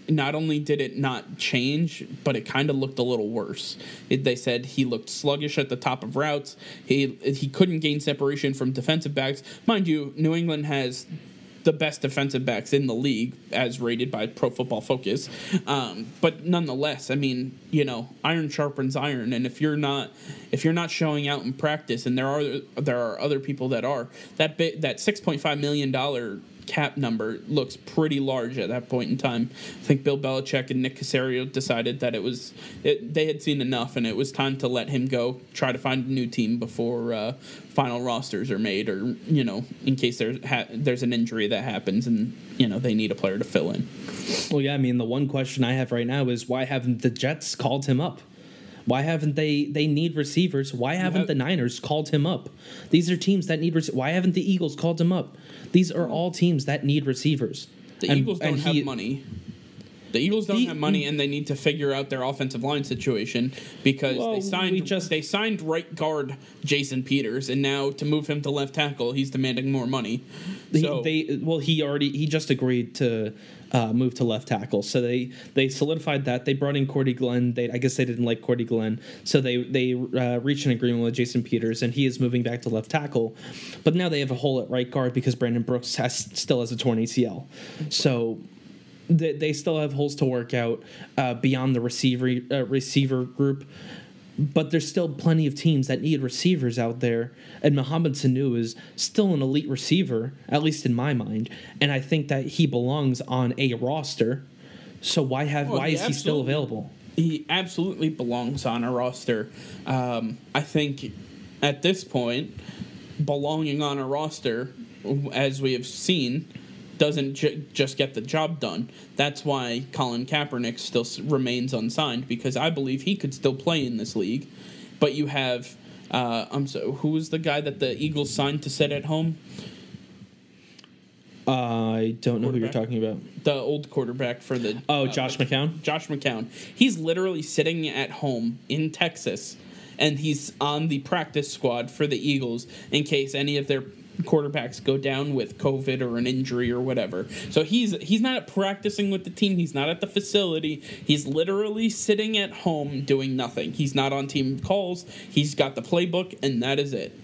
not only did it not change, but it kind of looked a little worse. It, they said he looked sluggish at the top of routes. He he couldn't gain separation from defensive backs. Mind you, New England has the best defensive backs in the league, as rated by Pro Football Focus. Um, but nonetheless, I mean, you know, iron sharpens iron, and if you're not if you're not showing out in practice, and there are there are other people that are that bit that six point five million dollar cap number looks pretty large at that point in time. I think Bill Belichick and Nick Caserio decided that it was it, they had seen enough and it was time to let him go, try to find a new team before uh, final rosters are made, or you know, in case there's ha- there's an injury that happens and you know they need a player to fill in. Well, yeah, I mean the one question I have right now is why haven't the Jets called him up? Why haven't they? They need receivers. Why haven't the Niners called him up? These are teams that need. Rec- why haven't the Eagles called him up? These are all teams that need receivers. The and, Eagles don't have he, money. The Eagles don't the, have money, and they need to figure out their offensive line situation because well, they signed just, they signed right guard Jason Peters, and now to move him to left tackle, he's demanding more money. So, they well, he already he just agreed to uh, move to left tackle. So they they solidified that. They brought in Cordy Glenn. They I guess they didn't like Cordy Glenn, so they they uh, reached an agreement with Jason Peters, and he is moving back to left tackle. But now they have a hole at right guard because Brandon Brooks has still has a torn ACL. So they, they still have holes to work out uh, beyond the receiver uh, receiver group but there's still plenty of teams that need receivers out there. And Mohamed Sanu is still an elite receiver, at least in my mind. And I think that he belongs on a roster. So why have why is he still available? He absolutely belongs on a roster. Um, I think at this point, belonging on a roster, as we have seen, doesn't ju- just get the job done. That's why Colin Kaepernick still s- remains unsigned because I believe he could still play in this league. But you have, uh, I'm so who was the guy that the Eagles signed to sit at home? I don't know who you're talking about. The old quarterback for the oh Josh uh, McCown. Josh McCown. He's literally sitting at home in Texas, and he's on the practice squad for the Eagles in case any of their quarterbacks go down with COVID or an injury or whatever. So he's he's not practicing with the team. He's not at the facility. He's literally sitting at home doing nothing. He's not on team calls. He's got the playbook, and that is it.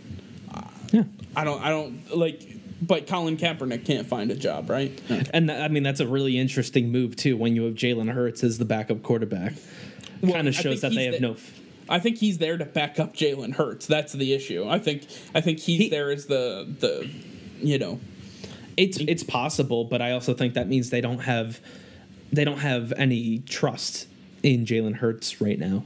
Yeah. I don't. I don't like. But Colin Kaepernick can't find a job, right? Okay. And I mean that's a really interesting move too. When you have Jalen Hurts as the backup quarterback, well, kind of shows that they have the, no. F- I think he's there to back up Jalen Hurts. That's the issue. I think I think he's he, there as the the you know. It's it's possible, but I also think that means they don't have they don't have any trust in Jalen Hurts right now.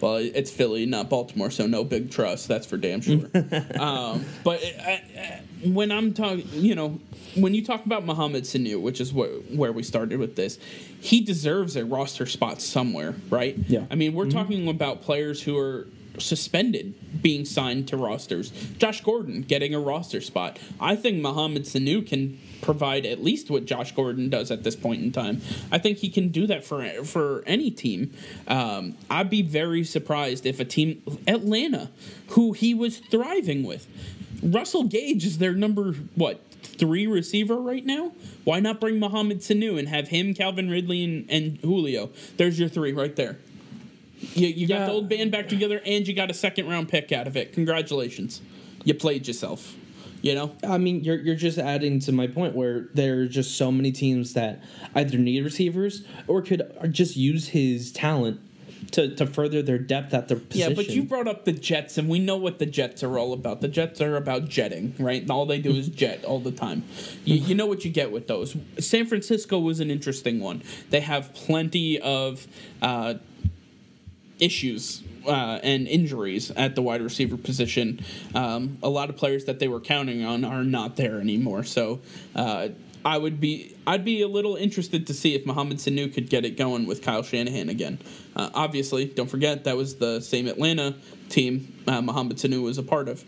Well, it's Philly, not Baltimore, so no big trust. That's for damn sure. um, but I, when I'm talking, you know, when you talk about Mohamed Sanu, which is what, where we started with this, he deserves a roster spot somewhere, right? Yeah. I mean, we're mm-hmm. talking about players who are suspended being signed to rosters. Josh Gordon getting a roster spot. I think Mohamed Sanu can provide at least what Josh Gordon does at this point in time. I think he can do that for for any team. Um, I'd be very surprised if a team Atlanta, who he was thriving with, Russell Gage is their number what three receiver right now. Why not bring Mohamed Sanu and have him, Calvin Ridley, and, and Julio? There's your three right there. You, you got Yeah. the old band back together, and you got a second round pick out of it. Congratulations, you played yourself. You know, I mean, you're you're just adding to my point where there are just so many teams that either need receivers or could just use his talent to, to further their depth at their position. yeah. But you brought up the Jets, and we know what the Jets are all about. The Jets are about jetting, right? All they do is jet all the time. You, you know what you get with those. San Francisco was an interesting one. They have plenty of. Uh, issues uh, and injuries at the wide receiver position. Um, a lot of players that they were counting on are not there anymore. So uh, I would be I'd be a little interested to see if Mohamed Sanu could get it going with Kyle Shanahan again. Uh, obviously, don't forget that was the same Atlanta team uh, Mohamed Sanu was a part of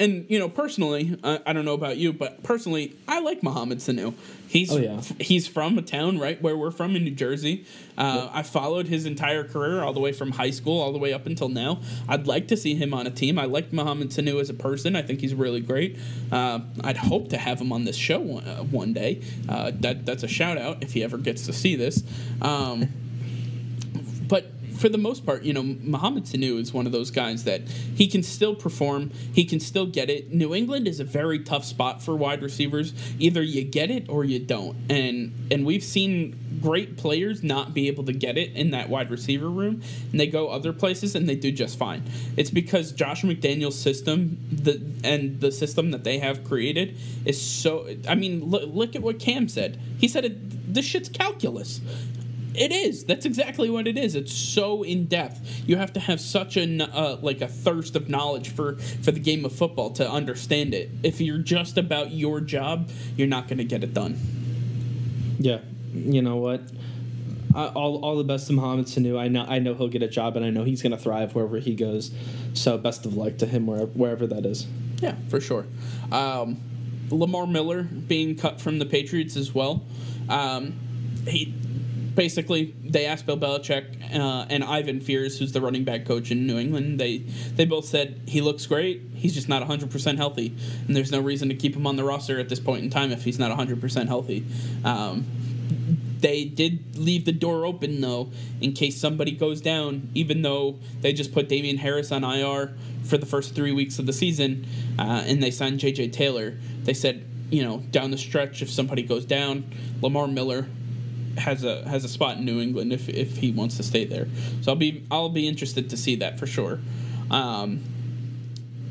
and you know personally I, I don't know about you but personally i like mohamed sanu. He's Oh, yeah. he's from a town right where we're from in new jersey. Uh, i followed his entire career all the way from high school all the way up until now. I'd like to see him on a team. I like mohamed sanu as a person. I think he's really great. Uh, i'd hope to have him on this show one, uh, one day. Uh, that, that's a shout out if he ever gets to see this. Um, but for the most part, you know, Mohamed Sanu is one of those guys that he can still perform, he can still get it. New England is a very tough spot for wide receivers. Either you get it or you don't. And and we've seen great players not be able to get it in that wide receiver room and they go other places and they do just fine. It's because Josh McDaniels' system the and the system that they have created is so I mean, look, look at what Cam said. He said it this shit's calculus. It is. That's exactly what it is. It's so in depth. You have to have such a uh, like a thirst of knowledge for for the game of football to understand it. If you're just about your job, you're not going to get it done. Yeah, you know what? I, all, all the best to Mohamed Sanu. I know I know he'll get a job, and I know he's going to thrive wherever he goes. So best of luck to him wherever, wherever that is. Yeah, for sure. Um, Lamar Miller being cut from the Patriots as well. Um, he basically they asked Bill Belichick uh, and Ivan Fears, who's the running back coach in New England. They they both said he looks great. He's just not 100 percent healthy, and there's no reason to keep him on the roster at this point in time if he's not 100 percent healthy. Um, they did leave the door open though in case somebody goes down even though they just put Damien Harris on IR for the first 3 weeks of the season uh, and they signed JJ Taylor they said you know down the stretch if somebody goes down Lamar Miller has a has a spot in New England if, if he wants to stay there so I'll be I'll be interested to see that for sure um,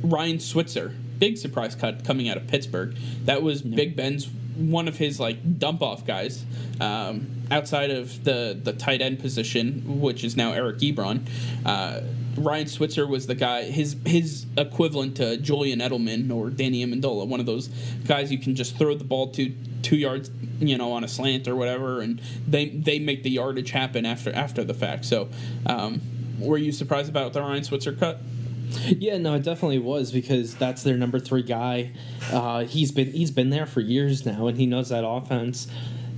Ryan Switzer, big surprise cut coming out of Pittsburgh. That was Big Ben's one of his like dump off guys. Um, outside of the the tight end position, which is now Eric Ebron, uh, Ryan Switzer was the guy. His his equivalent to Julian Edelman or Danny Amendola, one of those guys you can just throw the ball to two yards, you know, on a slant or whatever, and they they make the yardage happen after after the fact. So, um, were you surprised about the Ryan Switzer cut? Yeah, no, it definitely was because that's their number three guy. Uh, he's been he's been there for years now, and he knows that offense.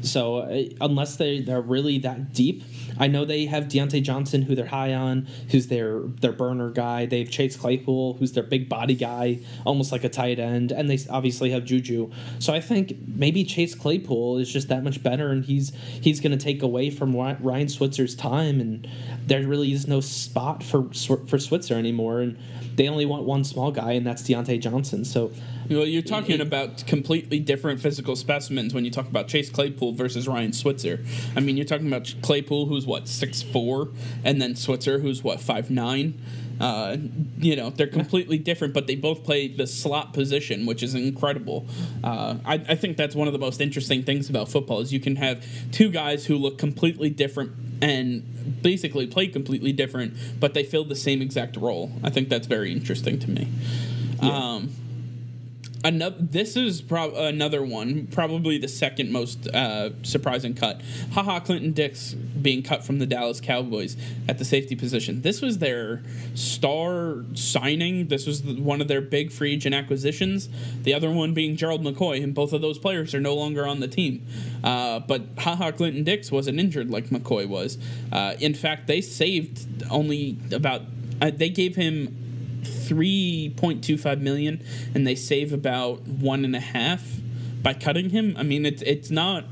So uh, unless they they're really that deep, I know they have Diontae Johnson, who they're high on, who's their their burner guy. They have Chase Claypool, who's their big body guy, almost like a tight end, and they obviously have Juju. So I think maybe Chase Claypool is just that much better, and he's he's going to take away from Ryan Switzer's time, and there really is no spot for for Switzer anymore, and they only want one small guy, and that's Diontae Johnson. So Well, you're talking about completely different physical specimens when you talk about Chase Claypool versus Ryan Switzer. I mean, you're talking about Claypool, who's what six four, and then Switzer, who's what five nine. Uh, you know, they're completely different, but they both play the slot position, which is incredible. Uh, I, I think that's one of the most interesting things about football is you can have two guys who look completely different and basically play completely different, but they fill the same exact role. I think that's very interesting to me. Um, another this is prob- another one probably the second most uh, surprising cut. Haha clinton dix being cut from the dallas cowboys at the safety position. This was their star signing. This was the, one of their big free agent acquisitions. The other one being gerald mccoy and both of those players are no longer on the team. Uh, but haha clinton dix wasn't injured like mccoy was. Uh, in fact they saved only about uh, they gave him 3.25 million and they save about one and a half by cutting him i mean it's it's not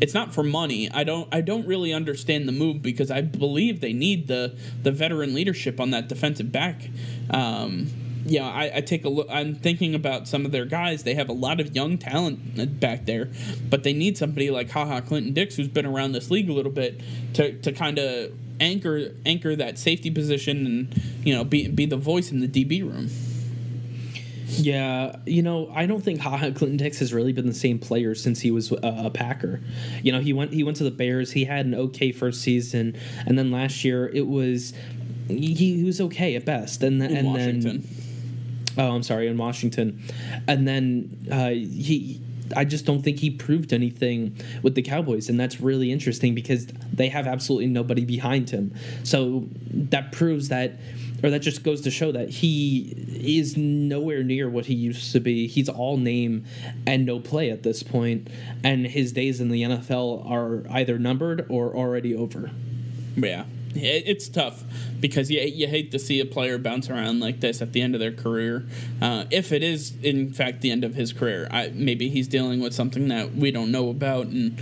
it's not for money i don't i don't really understand the move because i believe they need the the veteran leadership on that defensive back um yeah, I, I take a look. I'm thinking about some of their guys. They have a lot of young talent back there, but they need somebody like Haha Clinton Dix, who's been around this league a little bit, to, to kind of anchor anchor that safety position and you know be be the voice in the DB room. Yeah, you know, I don't think Ha Ha Clinton Dix has really been the same player since he was a, a, Packer. You know, he went he went to the Bears. He had an okay first season, and then last year it was he, he was okay at best, and In and Washington. then oh, I'm sorry, in Washington, and then uh, he. I just don't think he proved anything with the Cowboys, and that's really interesting because they have absolutely nobody behind him. So that proves that, or that just goes to show that he is nowhere near what he used to be. He's all name and no play at this point, and his days in the NFL are either numbered or already over. Yeah, it's tough because you, you hate to see a player bounce around like this at the end of their career. Uh, if it is, in fact, the end of his career, I, maybe he's dealing with something that we don't know about, and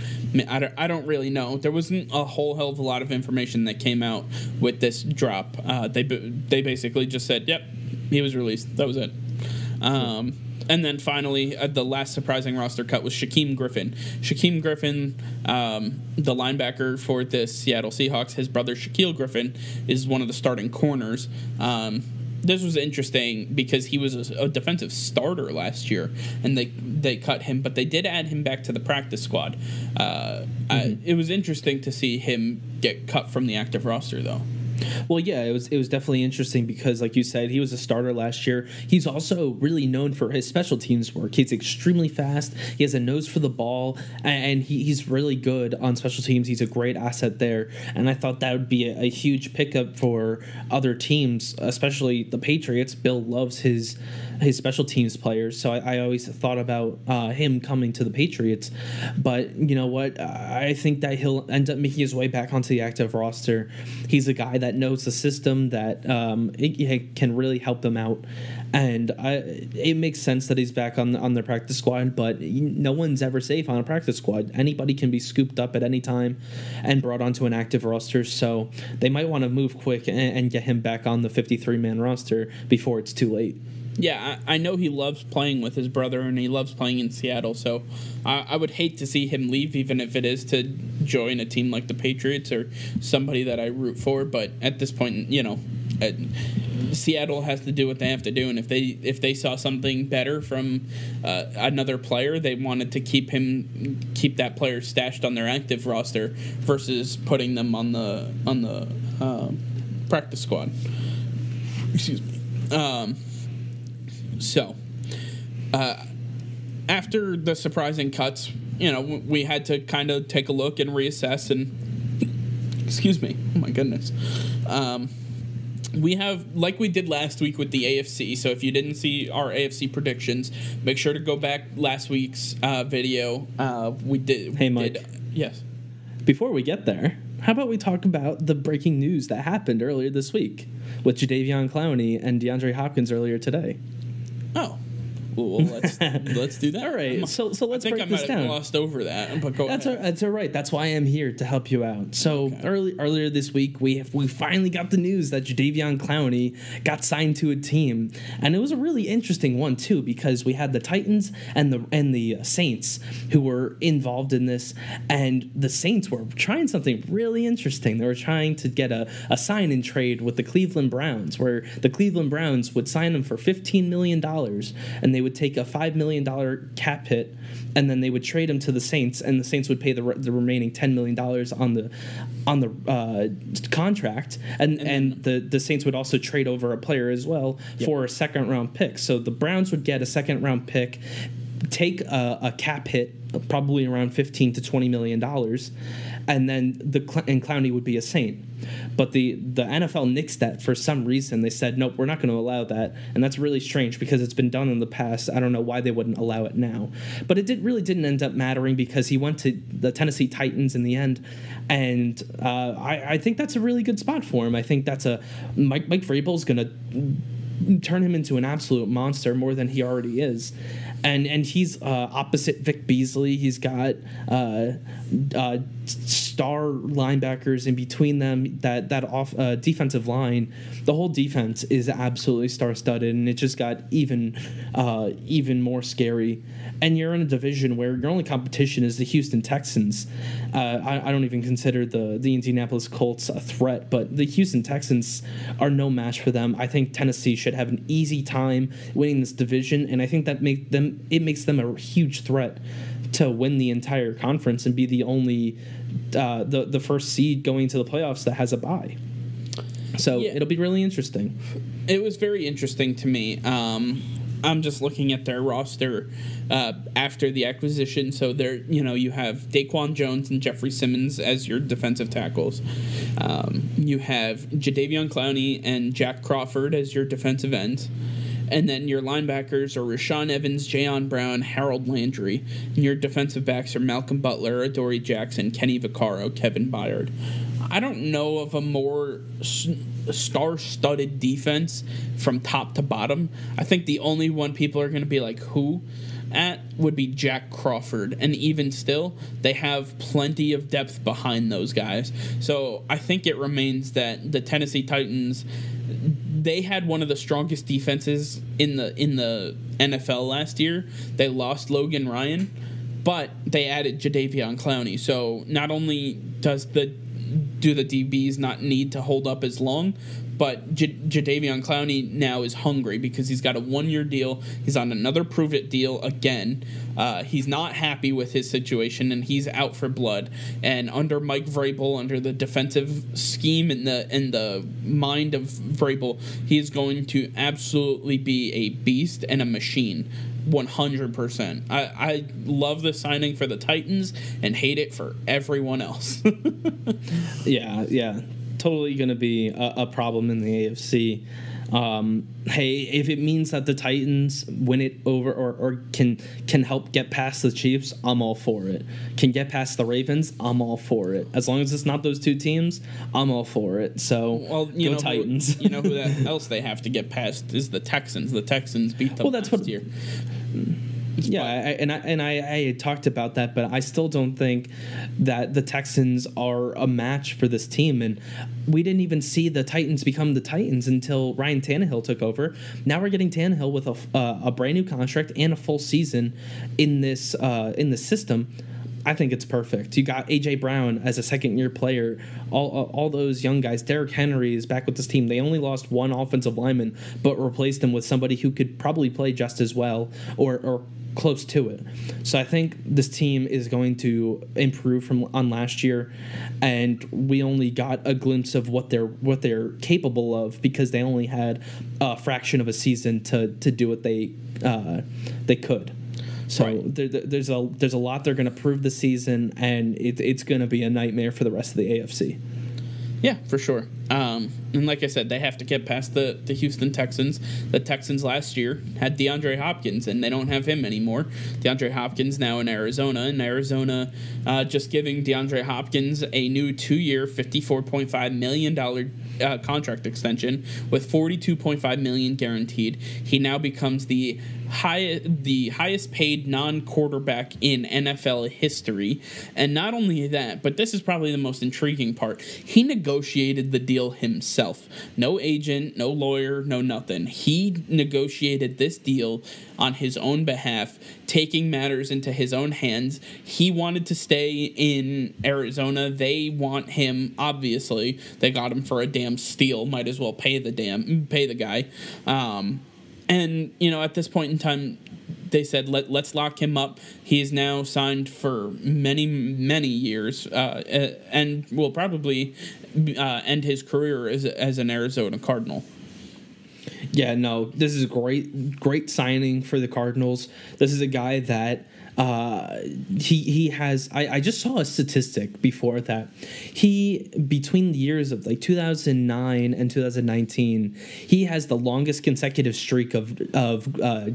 I don't, I don't really know. There wasn't a whole hell of a lot of information that came out with this drop. Uh, they they basically just said, "Yep, he was released." That was it. Um, and then finally, uh, the last surprising roster cut was Shaquem Griffin. Shaquem Griffin, um, the linebacker for the Seattle Seahawks, his brother Shaquill Griffin is one of the starting corners. Um, this was interesting because he was a, a, defensive starter last year, and they they cut him, but they did add him back to the practice squad. Uh, mm-hmm. I, it was interesting to see him get cut from the active roster, though. Well, yeah, it was it was definitely interesting because, like you said, he was a starter last year. He's also really known for his special teams work. He's extremely fast. He has a nose for the ball, and he, he's really good on special teams. He's a great asset there, and I thought that would be a, a huge pickup for other teams, especially the Patriots. Bill loves his his special teams players, so I, I always thought about uh, him coming to the Patriots. But you know what? I think that he'll end up making his way back onto the active roster. He's a guy that knows the system that um, it, it can really help them out, and I, it makes sense that he's back on on the practice squad. But no one's ever safe on a practice squad. Anybody can be scooped up at any time and brought onto an active roster. So they might want to move quick and, and get him back on the 53 man roster before it's too late yeah, I, I, know he loves playing with his brother and he loves playing in Seattle. So I, I, would hate to see him leave, even if it is to join a team like the Patriots or somebody that I root for. But at this point, you know, uh, Seattle has to do what they have to do, and if they if they saw something better from uh, another player, they wanted to keep him keep that player stashed on their active roster versus putting them on the on the uh, practice squad. Excuse me. Um, so, uh, after the surprising cuts, you know, we had to kind of take a look and reassess and, excuse me, oh my goodness. Um, we have like we did last week with the AFC. So if you didn't see our AFC predictions, make sure to go back last week's uh, video. Uh, we did. Hey, Mike. Did, yes. Before we get there, how about we talk about the breaking news that happened earlier this week with Jadeveon Clowney and DeAndre Hopkins earlier today? Oh. Well, let's let's do that. All right. So so let's I think break I this might down. have glossed over that, but go That's ahead. all, that's all right. That's why I'm here to help you out. So Okay. early earlier this week, we have, we finally got the news that Jadeveon Clowney got signed to a team, and it was a really interesting one too because we had the Titans and the and the uh, Saints who were involved in this, and the Saints were trying something really interesting. They were trying to get a, a sign in trade with the Cleveland Browns, where the Cleveland Browns would sign him for fifteen million dollars, and they would would take a five million dollar cap hit, and then they would trade him to the Saints, and the Saints would pay the, re- the remaining ten million dollars on the on the uh, contract, and and, and the the Saints would also trade over a player as well yep. for a second round pick. So the Browns would get a second round pick, take a, a cap hit, probably around fifteen to twenty million dollars, and then the and Clowney would be a Saint. But the the NFL nixed that for some reason. They said nope, we're not going to allow that, and that's really strange because it's been done in the past. I don't know why they wouldn't allow it now, but it did really didn't end up mattering because he went to the Tennessee Titans in the end, and uh, I, I think that's a really good spot for him. I think that's a Mike Mike Vrabel's going to turn him into an absolute monster more than he already is and and he's uh, opposite Vic Beasley. He's got uh, uh, star linebackers in between them. That that off uh, defensive line, the whole defense is absolutely star studded, and it just got even uh, even more scary. And you're in a division where your only competition is the Houston Texans. Uh, I, I, don't even consider the the Indianapolis Colts a threat, but the Houston Texans are no match for them. I think Tennessee should have an easy time winning this division, and I think that make them it makes them a huge threat to win the entire conference and be the only uh, the the first seed going to the playoffs that has a bye. So yeah. it'll be really interesting. It was very interesting to me. Um, I'm just looking at their roster uh, after the acquisition. So there, you know, you have Daquan Jones and Jeffrey Simmons as your defensive tackles. Um, you have Jadeveon Clowney and Jack Crawford as your defensive ends. And then your linebackers are Rashaan Evans, Jayon Brown, Harold Landry. And your defensive backs are Malcolm Butler, Adoree Jackson, Kenny Vaccaro, Kevin Byard. I don't know of a more star-studded defense from top to bottom. I think the only one people are going to be like, who? at would be Jack Crawford. And even still, they have plenty of depth behind those guys. So I think it remains that the Tennessee Titans they had one of the strongest defenses in the in the NFL last year. They lost Logan Ryan, but they added Jadeveon Clowney. So not only does the do the DBs not need to hold up as long, but J- Jadeveon Clowney now is hungry because he's got a one year deal. He's on another prove it deal again. Uh, he's not happy with his situation and he's out for blood. And under Mike Vrabel, under the defensive scheme and the and the mind of Vrabel, he is going to absolutely be a beast and a machine. 100%. I, I love the signing for the Titans and hate it for everyone else. yeah, yeah totally going to be a, a, problem in the AFC. Um, hey, if it means that the Titans win it over or, or can can help get past the Chiefs, I'm all for it. Can get past the Ravens, I'm all for it. As long as it's not those two teams, I'm all for it. So well, you go know Titans. Who, you know who that else they have to get past is the Texans. The Texans beat them well, that's last what, year yeah, I, and I and I, I had talked about that, but I still don't think that the Texans are a match for this team. And we didn't even see the Titans become the Titans until Ryan Tannehill took over. Now we're getting Tannehill with a, uh, a brand new contract and a full season in this uh, in the system. I think it's perfect. You got AJ Brown as a second year player. All all those young guys. Derrick Henry is back with this team. They only lost one offensive lineman, but replaced him with somebody who could probably play just as well or or close to it. So I think this team is going to improve from on last year, and we only got a glimpse of what they're what they're capable of because they only had a fraction of a season to to do what they uh, they could. So right. there, there's a there's a lot they're going to prove this season, and it, it's going to be a nightmare for the rest of the AFC. Yeah, for sure. Um, and like I said, they have to get past the, the Houston Texans. The Texans last year had DeAndre Hopkins, and they don't have him anymore. DeAndre Hopkins now in Arizona, and Arizona uh, just giving DeAndre Hopkins a new two year, $54.5 million uh, contract extension with 42.5 million guaranteed. He now becomes the high the highest paid non-quarterback in NFL history. And not only that, but this is probably the most intriguing part. He negotiated the deal himself. No agent, no lawyer, no nothing. He negotiated this deal on his own behalf, taking matters into his own hands. He wanted to stay in Arizona. They want him, obviously. They got him for a damn steal. Might as well pay the damn pay the guy. Um, and you know, at this point in time, they said let let's lock him up. He is now signed for many many years, uh, and will probably uh, end his career as as an Arizona Cardinal. Yeah, no, this is a great, great signing for the Cardinals. This is a guy that uh, he he has. I, I just saw a statistic before that he between the years of like 2009 and 2019, he has the longest consecutive streak of of. Uh,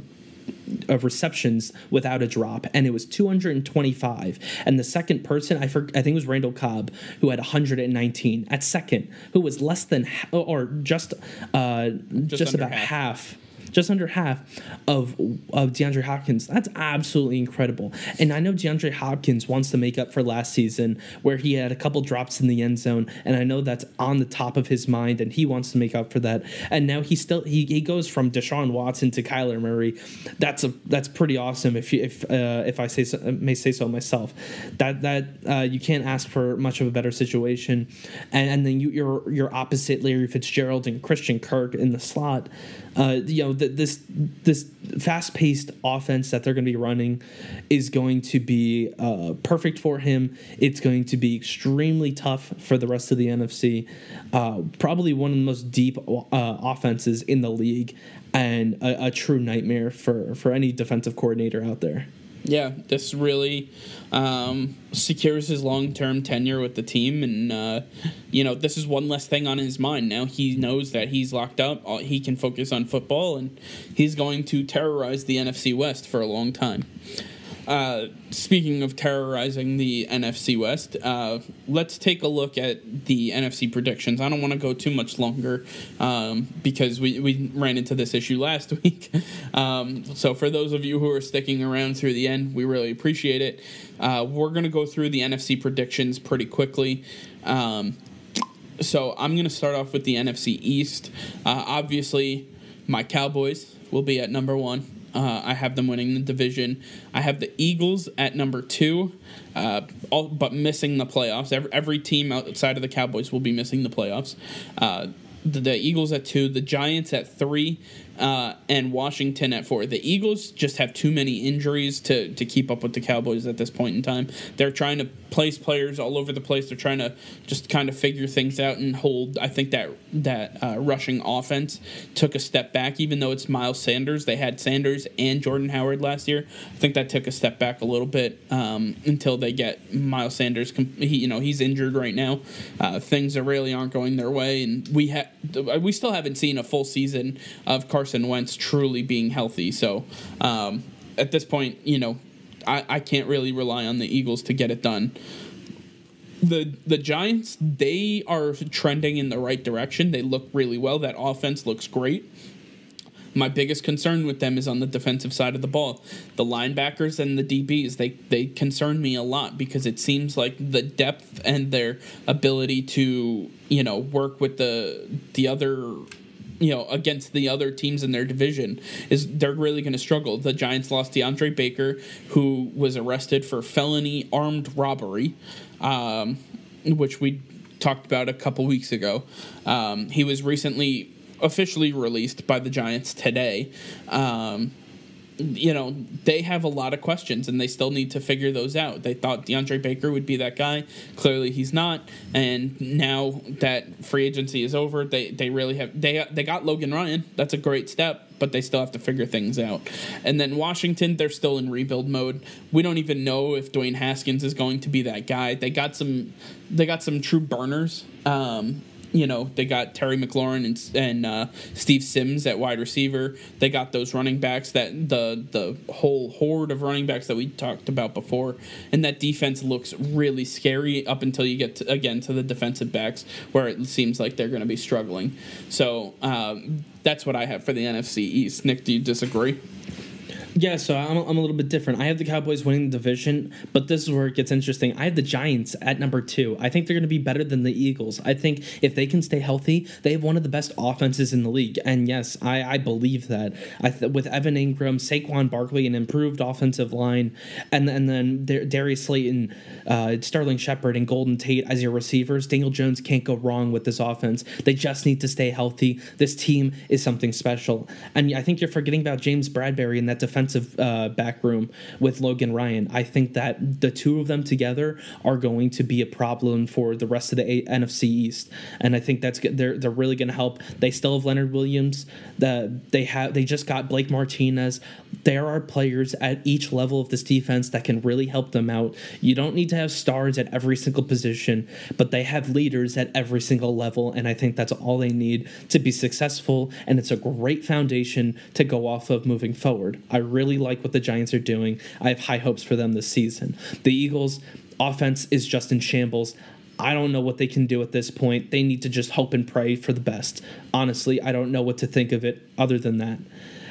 of receptions without a drop, and it was 225. And the second person, I for, I think it was Randall Cobb, who had 119 at second, who was less than or just uh, just, just about half. half just under half of of DeAndre Hopkins. That's absolutely incredible. And I know DeAndre Hopkins wants to make up for last season where he had a couple drops in the end zone, and I know that's on the top of his mind, and he wants to make up for that. And now he still he, he goes from Deshaun Watson to Kyler Murray. That's a that's pretty awesome. If you, if uh, if I say so, may say so myself, that that uh, you can't ask for much of a better situation. And, and then you, you're you're opposite Larry Fitzgerald and Christian Kirk in the slot uh, you know, this this fast paced offense that they're going to be running is going to be uh, perfect for him. It's going to be extremely tough for the rest of the NFC. Uh, probably one of the most deep uh, offenses in the league, and a, a true nightmare for for any defensive coordinator out there. Yeah, this really um, secures his long term tenure with the team. And, uh, you know, this is one less thing on his mind. Now he knows that he's locked up. He can focus on football, and he's going to terrorize the NFC West for a long time. Uh, speaking of terrorizing the NFC West, uh, let's take a look at the NFC predictions. I don't want to go too much longer um, because we, we ran into this issue last week. um, so, for those of you who are sticking around through the end, we really appreciate it. Uh, we're going to go through the NFC predictions pretty quickly. Um, so, I'm going to start off with the NFC East. Uh, obviously, my Cowboys will be at number one. Uh, I have them winning the division. I have the Eagles at number two, uh, all, but missing the playoffs. Every, every team outside of the Cowboys will be missing the playoffs. Uh, the, the, Eagles at two, the Giants at three, uh, and Washington at four. The Eagles just have too many injuries to, to keep up with the Cowboys at this point in time. They're trying to place players all over the place. They're trying to just kind of figure things out and hold. I think that that uh, rushing offense took a step back, even though it's Miles Sanders. They had Sanders and Jordan Howard last year. I think that took a step back a little bit um, until they get Miles Sanders. He, you know, he's injured right now. Uh, things are really aren't going their way, and we have we still haven't seen a full season of Carson Carson Wentz truly being healthy. So um, at this point, you know, I, I can't really rely on the Eagles to get it done. The the Giants, they are trending in the right direction. They look really well. That offense looks great. My biggest concern with them is on the defensive side of the ball. The linebackers and the DBs, they, they concern me a lot because it seems like the depth and their ability to, you know, work with the the other you know against the other teams in their division is they're really going to struggle. The Giants lost DeAndre Baker, who was arrested for felony armed robbery, um, which we talked about a couple weeks ago. Um, he was recently officially released by the Giants today. Um, you know, they have a lot of questions and they still need to figure those out. They thought DeAndre Baker would be that guy. Clearly he's not. And now that free agency is over, they, they really have they they got Logan Ryan. That's a great step, but they still have to figure things out. And then Washington, they're still in rebuild mode. We don't even know if Dwayne Haskins is going to be that guy. They got some they got some true burners. Um, you know, they got Terry McLaurin and, and uh, Steve Sims at wide receiver. They got those running backs that the the whole horde of running backs that we talked about before, and that defense looks really scary up until you get to, again to the defensive backs where it seems like they're going to be struggling. So um, that's what I have for the NFC East. Nick, do you disagree? Yeah, so I'm, I'm a little bit different. I have the Cowboys winning the division, but this is where it gets interesting. I have the Giants at number two. I think they're going to be better than the Eagles. I think if they can stay healthy, they have one of the best offenses in the league. And yes, I, I believe that. I th- with Evan Engram, Saquon Barkley, an improved offensive line, and and then Darius Slayton, uh, Sterling Shepard, and Golden Tate as your receivers, Daniel Jones can't go wrong with this offense. They just need to stay healthy. This team is something special. And I think you're forgetting about James Bradberry and that defense defensive uh, back room with Logan Ryan. I think that the two of them together are going to be a problem for the rest of the a- NFC East, and I think that's they're they're really going to help. They still have Leonard Williams. The they have they just got Blake Martinez. There are players at each level of this defense that can really help them out. You don't need to have stars at every single position, but they have leaders at every single level, and I think that's all they need to be successful. And it's a great foundation to go off of moving forward. I really like what the Giants are doing. I have high hopes for them this season. The Eagles' offense is just in shambles. I don't know what they can do at this point. They need to just hope and pray for the best. Honestly, I don't know what to think of it other than that.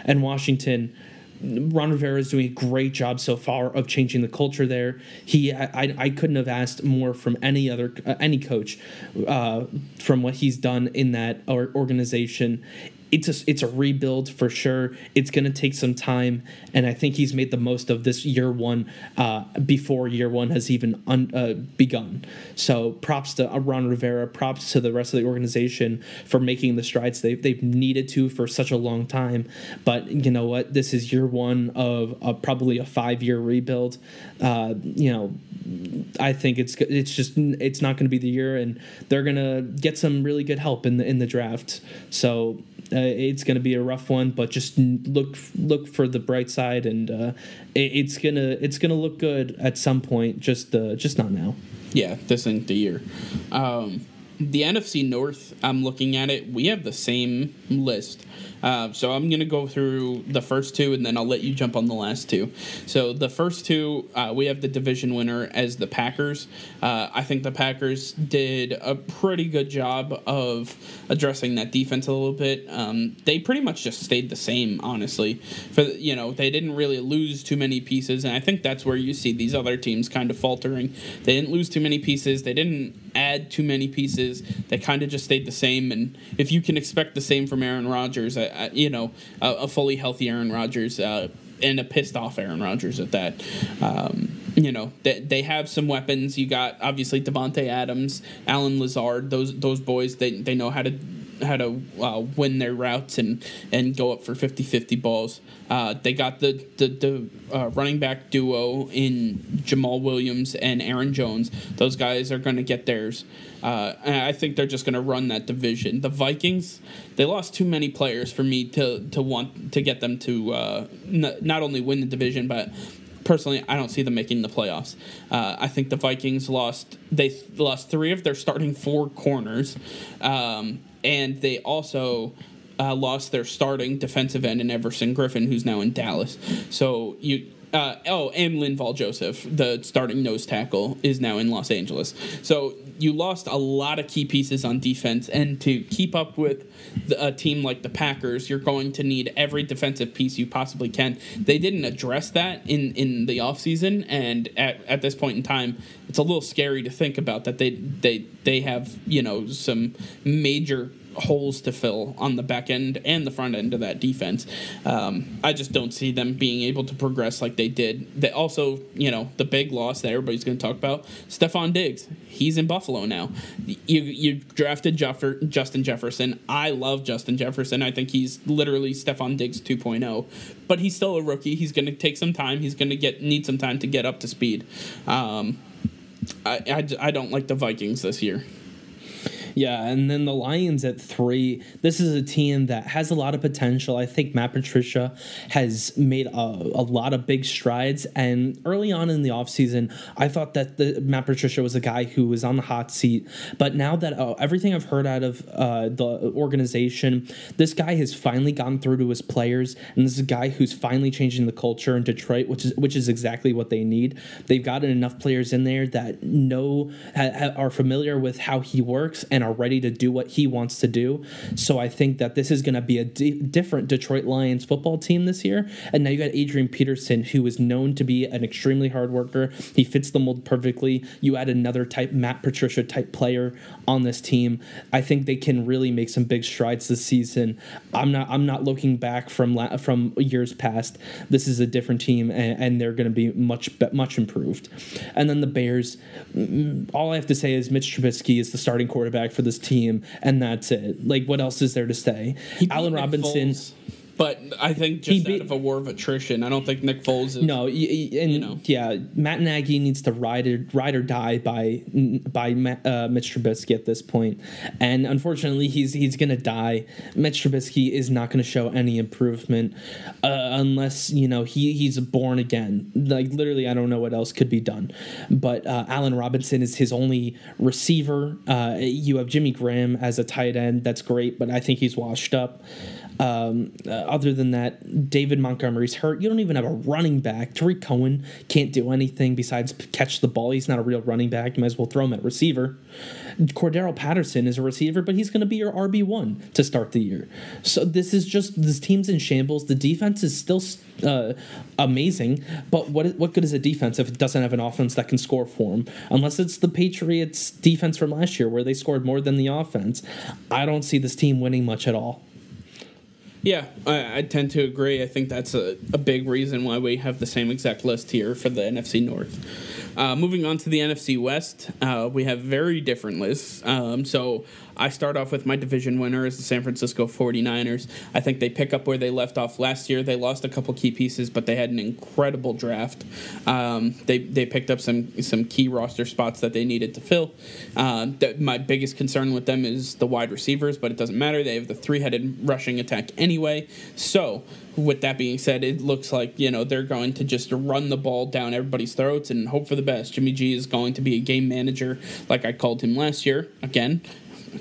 And Washington, Ron Rivera is doing a great job so far of changing the culture there. He, I, I couldn't have asked more from any other uh, any coach uh, from what he's done in that organization it's a it's a rebuild for sure. It's going to take some time, and I think he's made the most of this year one uh, before year one has even un, uh, begun. So props to Ron Rivera, props to the rest of the organization for making the strides they've they've needed to for such a long time. But you know what? This is year one of, of probably a five year rebuild. Uh, you know, I think it's it's just it's not going to be the year, and they're going to get some really good help in the in the draft. So uh, it's going to be a rough one, but just look look for the bright side, and uh, it, it's gonna it's gonna look good at some point. Just uh, just not now. Yeah, this isn't the year. Um, the NFC North, I'm looking at it. We have the same list. Uh, so I'm going to go through the first two and then I'll let you jump on the last two. So the first two, uh, we have the division winner as the Packers. Uh, I think the Packers did a pretty good job of addressing that defense a little bit. Um, they pretty much just stayed the same, honestly. For you know, they didn't really lose too many pieces, and I think that's where you see these other teams kind of faltering. They didn't lose too many pieces. They didn't add too many pieces. They kind of just stayed the same. And if you can expect the same from Aaron Rodgers, I, I, you know, a, a, fully healthy Aaron Rodgers uh, and a pissed off Aaron Rodgers at that. Um, you know they, they have some weapons. You got obviously Davante Adams, Allen Lazard. Those those boys they they know how to how to uh, win their routes and, and go up for 50-50 balls. Uh, they got the the, the uh, running back duo in Jamaal Williams and Aaron Jones. Those guys are going to get theirs. Uh, I think they're just going to run that division. The Vikings, they lost too many players for me to to want to get them to uh, n- not only win the division but personally, I don't see them making the playoffs. Uh, I think the Vikings lost they th- lost three of their starting four corners. Um, and they also uh, lost their starting defensive end in Everson Griffen, who's now in Dallas. So you. Uh, oh, and Linval Joseph, the starting nose tackle, is now in Los Angeles. So you lost a lot of key pieces on defense, and to keep up with the, a team like the Packers, you're going to need every defensive piece you possibly can. They didn't address that in, in the offseason, and at, at this point in time, it's a little scary to think about that they they they have you know some major holes to fill on the back end and the front end of that defense. Um, I just don't see them being able to progress like they did. They also, you know, the big loss that everybody's going to talk about, Stefon Diggs. He's in Buffalo now. You you drafted Jeffer, Justin Jefferson. I love Justin Jefferson. I think he's literally Stefon Diggs 2.0, but he's still a rookie. He's going to take some time. He's going to get need some time to get up to speed. Um, I, I, I don't like the Vikings this year. Yeah, and then the Lions at three. This is a team that has a lot of potential. I think Matt Patricia has made a, a lot of big strides. And early on in the offseason, I thought that the, Matt Patricia was a guy who was on the hot seat. But now that uh, everything I've heard out of uh, the organization, this guy has finally gotten through to his players, and this is a guy who's finally changing the culture in Detroit, which is which is exactly what they need. They've gotten enough players in there that know ha, are familiar with how he works and are ready to do what he wants to do. So I think that this is going to be a different Detroit Lions football team this year. And now you got Adrian Peterson, who is known to be an extremely hard worker. He fits the mold perfectly. You add another type, Matt Patricia type player on this team. I think they can really make some big strides this season. I'm not. I'm not looking back from la- from years past. This is a different team, and, and they're going to be much much improved. And then the Bears. Mm, mm, all I have to say is Mitch Trubisky is the starting quarterback for this team, and that's it. Like, what else is there to say? Allen Robinson. But I think just out of a war of attrition, I don't think Nick Foles is. No, and You know. yeah, Matt Nagy needs to ride or, ride or die by by uh, Mitch Trubisky at this point, and unfortunately, he's he's gonna die. Mitch Trubisky is not gonna show any improvement uh, unless you know he he's born again. Like literally, I don't know what else could be done. But uh, Allen Robinson is his only receiver. Uh, you have Jimmy Graham as a tight end. That's great, but I think he's washed up. Um, uh, other than that, David Montgomery's hurt. You don't even have a running back. Tarik Cohen can't do anything besides catch the ball. He's not a real running back. You might as well throw him at receiver. Cordarrelle Patterson is a receiver, but he's going to be your RB one to start the year. So this is just this team's in shambles. The defense is still uh, amazing, but what what good is a defense if it doesn't have an offense that can score for them? Unless it's the Patriots defense from last year where they scored more than the offense. I don't see this team winning much at all. Yeah, I, I tend to agree. I think that's a, a big reason why we have the same exact list here for the NFC North. Uh, moving on to the NFC West, uh, we have very different lists. Um, so I start off with my division winner is the San Francisco 49ers. I think they pick up where they left off last year. They lost a couple key pieces, but they had an incredible draft. Um, they, they picked up some some key roster spots that they needed to fill. Uh, my biggest concern with them is the wide receivers, but it doesn't matter. They have the three headed rushing attack anyway. So with that being said, it looks like you know they're going to just run the ball down everybody's throats and hope for the best. Jimmy G is going to be a game manager, like I called him last year. Again,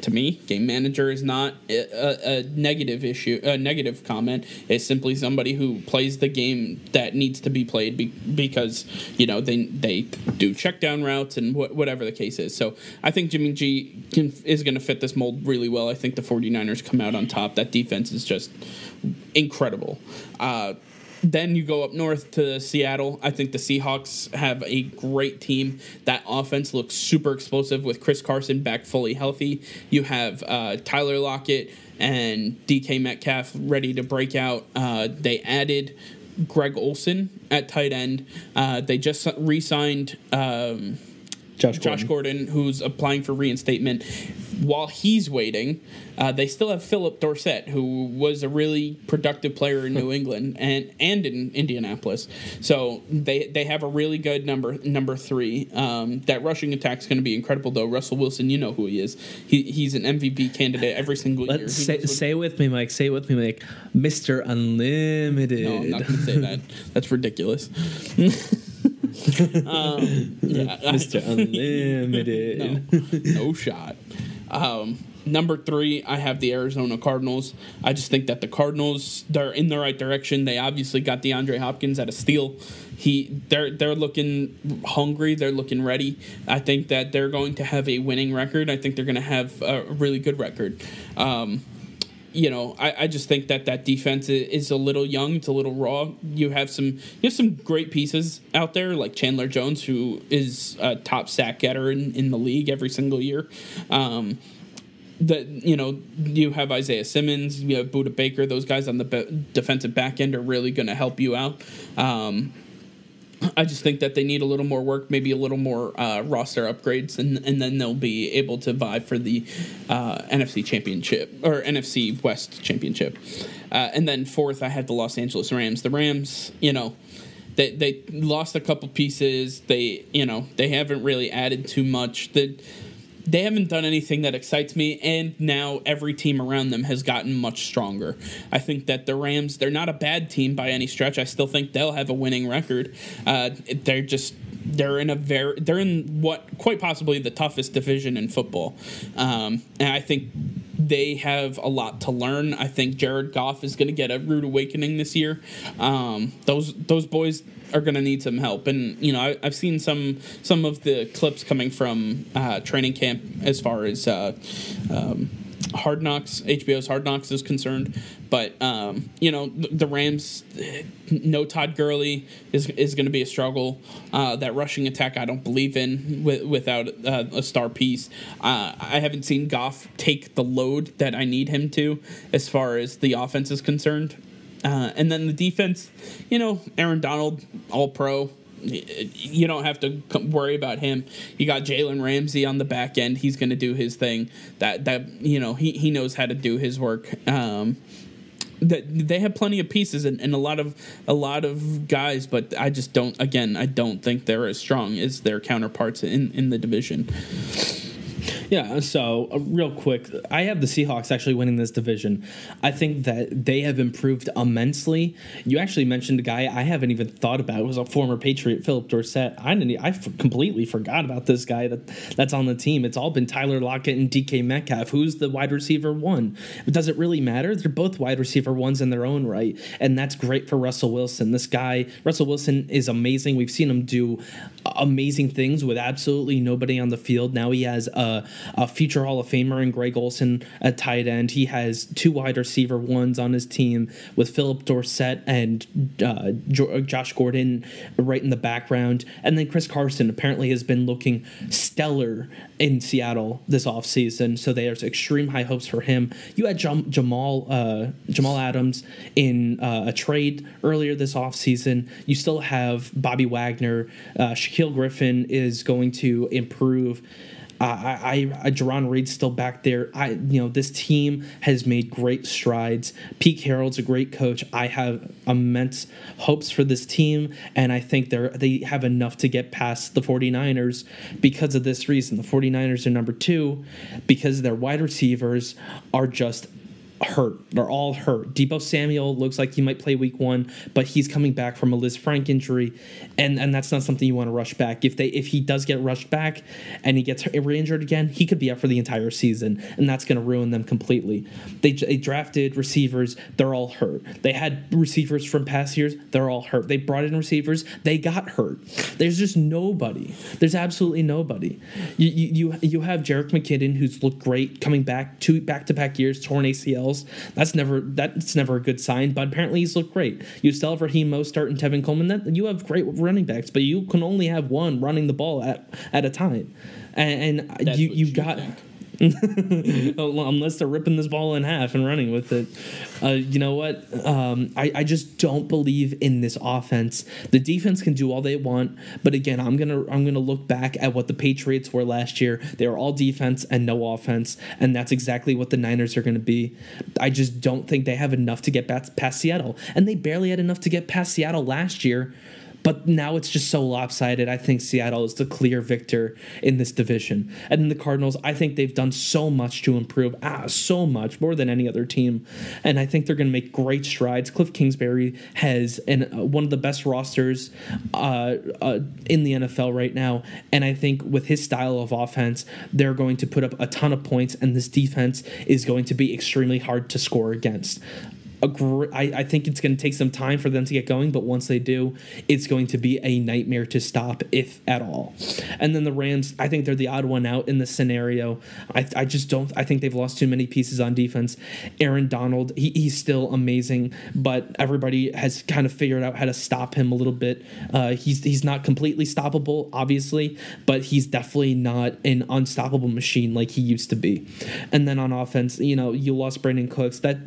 to me, game manager is not a, a, negative issue, a negative comment. It's simply somebody who plays the game that needs to be played be, because you know they they do check down routes and wh- whatever the case is. So I think Jimmy G can, is going to fit this mold really well. I think the 49ers come out on top. That defense is just incredible. Uh, then you go up north to Seattle. I think the Seahawks have a great team. That offense looks super explosive with Chris Carson back fully healthy. You have uh, Tyler Lockett and DK Metcalf ready to break out. Uh, they added Greg Olsen at tight end. Uh, they just re signed. Um, Josh Josh Gordon, who's applying for reinstatement. While he's waiting, uh, they still have Phillip Dorsett, who was a really productive player in New England and and in Indianapolis. So they they have a really good number number three. Um, that rushing attack is going to be incredible, though. Russell Wilson, you know who he is. He, he's an MVP candidate every single year. Let's He say, say it with me, Mike. Say it with me, Mike. Mister Unlimited. No, I'm not going to say that. That's ridiculous. um, yeah, Mister Unlimited. no, no shot. Um, number three, I have the Arizona Cardinals. I just think that the Cardinals they're in the right direction. They obviously got DeAndre Hopkins at a steal. He they're they're looking hungry. They're looking ready. I think that they're going to have a winning record. I think they're going to have a really good record. Um, you know, I, I just think that that defense is a little young. It's a little raw. You have some you have some great pieces out there like Chandler Jones, who is a top sack getter in, in the league every single year. Um, that you know you have Isaiah Simmons, you have Budda Baker. Those guys on the be- defensive back end are really going to help you out. Um, I just think that they need a little more work, maybe a little more uh, roster upgrades, and and then they'll be able to vie for the uh, NFC Championship or NFC West Championship. Uh, and then fourth, I had the Los Angeles Rams. The Rams, you know, they they lost a couple pieces. They you know they haven't really added too much. The they haven't done anything that excites me and now every team around them has gotten much stronger i think that the rams they're not a bad team by any stretch i still think they'll have a winning record uh, they're just they're in a very they're in what quite possibly the toughest division in football um, and i think they have a lot to learn. I think Jared Goff is going to get a rude awakening this year. Um, those those boys are going to need some help, and you know I, I've seen some some of the clips coming from uh, training camp as far as uh, um, Hard Knocks, HBO's Hard Knocks is concerned. But um, you know the, the Rams, no Todd Gurley is is going to be a struggle. Uh, that rushing attack I don't believe in wi- without uh, a star piece. Uh, I haven't seen Goff take the load that I need him to as far as the offense is concerned. Uh, and then the defense, you know, Aaron Donald, All Pro. You don't have to worry about him. You got Jalen Ramsey on the back end. He's going to do his thing. That that you know he he knows how to do his work. Um, that they have plenty of pieces and, and a lot of a lot of guys, but I just don't. Again, I don't think they're as strong as their counterparts in in the division. Yeah, so uh, real quick, I have the Seahawks actually winning this division. I think that they have improved immensely. You actually mentioned a guy I haven't even thought about. It was a former Patriot, Phillip Dorsett. I didn't. I f- completely forgot about this guy that that's on the team. It's all been Tyler Lockett and DK Metcalf. Who's the wide receiver one? Does it really matter? They're both wide receiver ones in their own right, and that's great for Russell Wilson. This guy, Russell Wilson, is amazing. We've seen him do amazing things with absolutely nobody on the field. Now he has a, a future Hall of Famer in Greg Olsen at tight end. He has two wide receiver ones on his team with Phillip Dorsett and uh, Josh Gordon right in the background. And then Chris Carson apparently has been looking stellar in Seattle this offseason. So there's extreme high hopes for him. You had Jam- Jamal uh, Jamal Adams in uh, a trade earlier this offseason. You still have Bobby Wagner. Uh, Shaquill Griffin is going to improve. Uh, I, I, Jarran Reed's still back there. I, you know, this team has made great strides. Pete Carroll's a great coach. I have immense hopes for this team, and I think they're they have enough to get past the 49ers because of this reason. The 49ers are number two because their wide receivers are just hurt. They're all hurt. Deebo Samuel looks like he might play week one, but he's coming back from a Lisfranc injury, and and that's not something you want to rush back. If they if he does get rushed back and he gets re-injured again, he could be out for the entire season, and that's going to ruin them completely. They, they drafted receivers, they're all hurt. They had receivers from past years, they're all hurt. They brought in receivers, they got hurt. There's just nobody. There's absolutely nobody. You you you, you have Jerick McKinnon who's looked great coming back two back to back years, torn ACLs. That's never that's never a good sign. But apparently he's looked great. You still have Raheem Mostert and Tevin Coleman. That you have great running backs, but you can only have one running the ball at at a time. And, and you you, you got. think. unless they're ripping this ball in half and running with it. Uh, you know what? Um, I, I just don't believe in this offense. The defense can do all they want, but again, I'm gonna I'm gonna look back at what the Patriots were last year. They were all defense and no offense, and that's exactly what the Niners are gonna be. I just don't think they have enough to get past Seattle, and they barely had enough to get past Seattle last year. But now it's just so lopsided. I think Seattle is the clear victor in this division. And then the Cardinals, I think they've done so much to improve, ah, so much more than any other team. And I think they're going to make great strides. Cliff Kingsbury has an, uh, one of the best rosters uh, uh, in the NFL right now. And I think with his style of offense, they're going to put up a ton of points, and this defense is going to be extremely hard to score against a gr- I, I think it's going to take some time for them to get going, but once they do, it's going to be a nightmare to stop, if at all. And then the Rams, I think they're the odd one out in this scenario. I, I just don't, I think they've lost too many pieces on defense. Aaron Donald, he, he's still amazing, but everybody has kind of figured out how to stop him a little bit. Uh, he's, he's not completely stoppable, obviously, but he's definitely not an unstoppable machine like he used to be. And then on offense, you know, you lost Brandin Cooks. That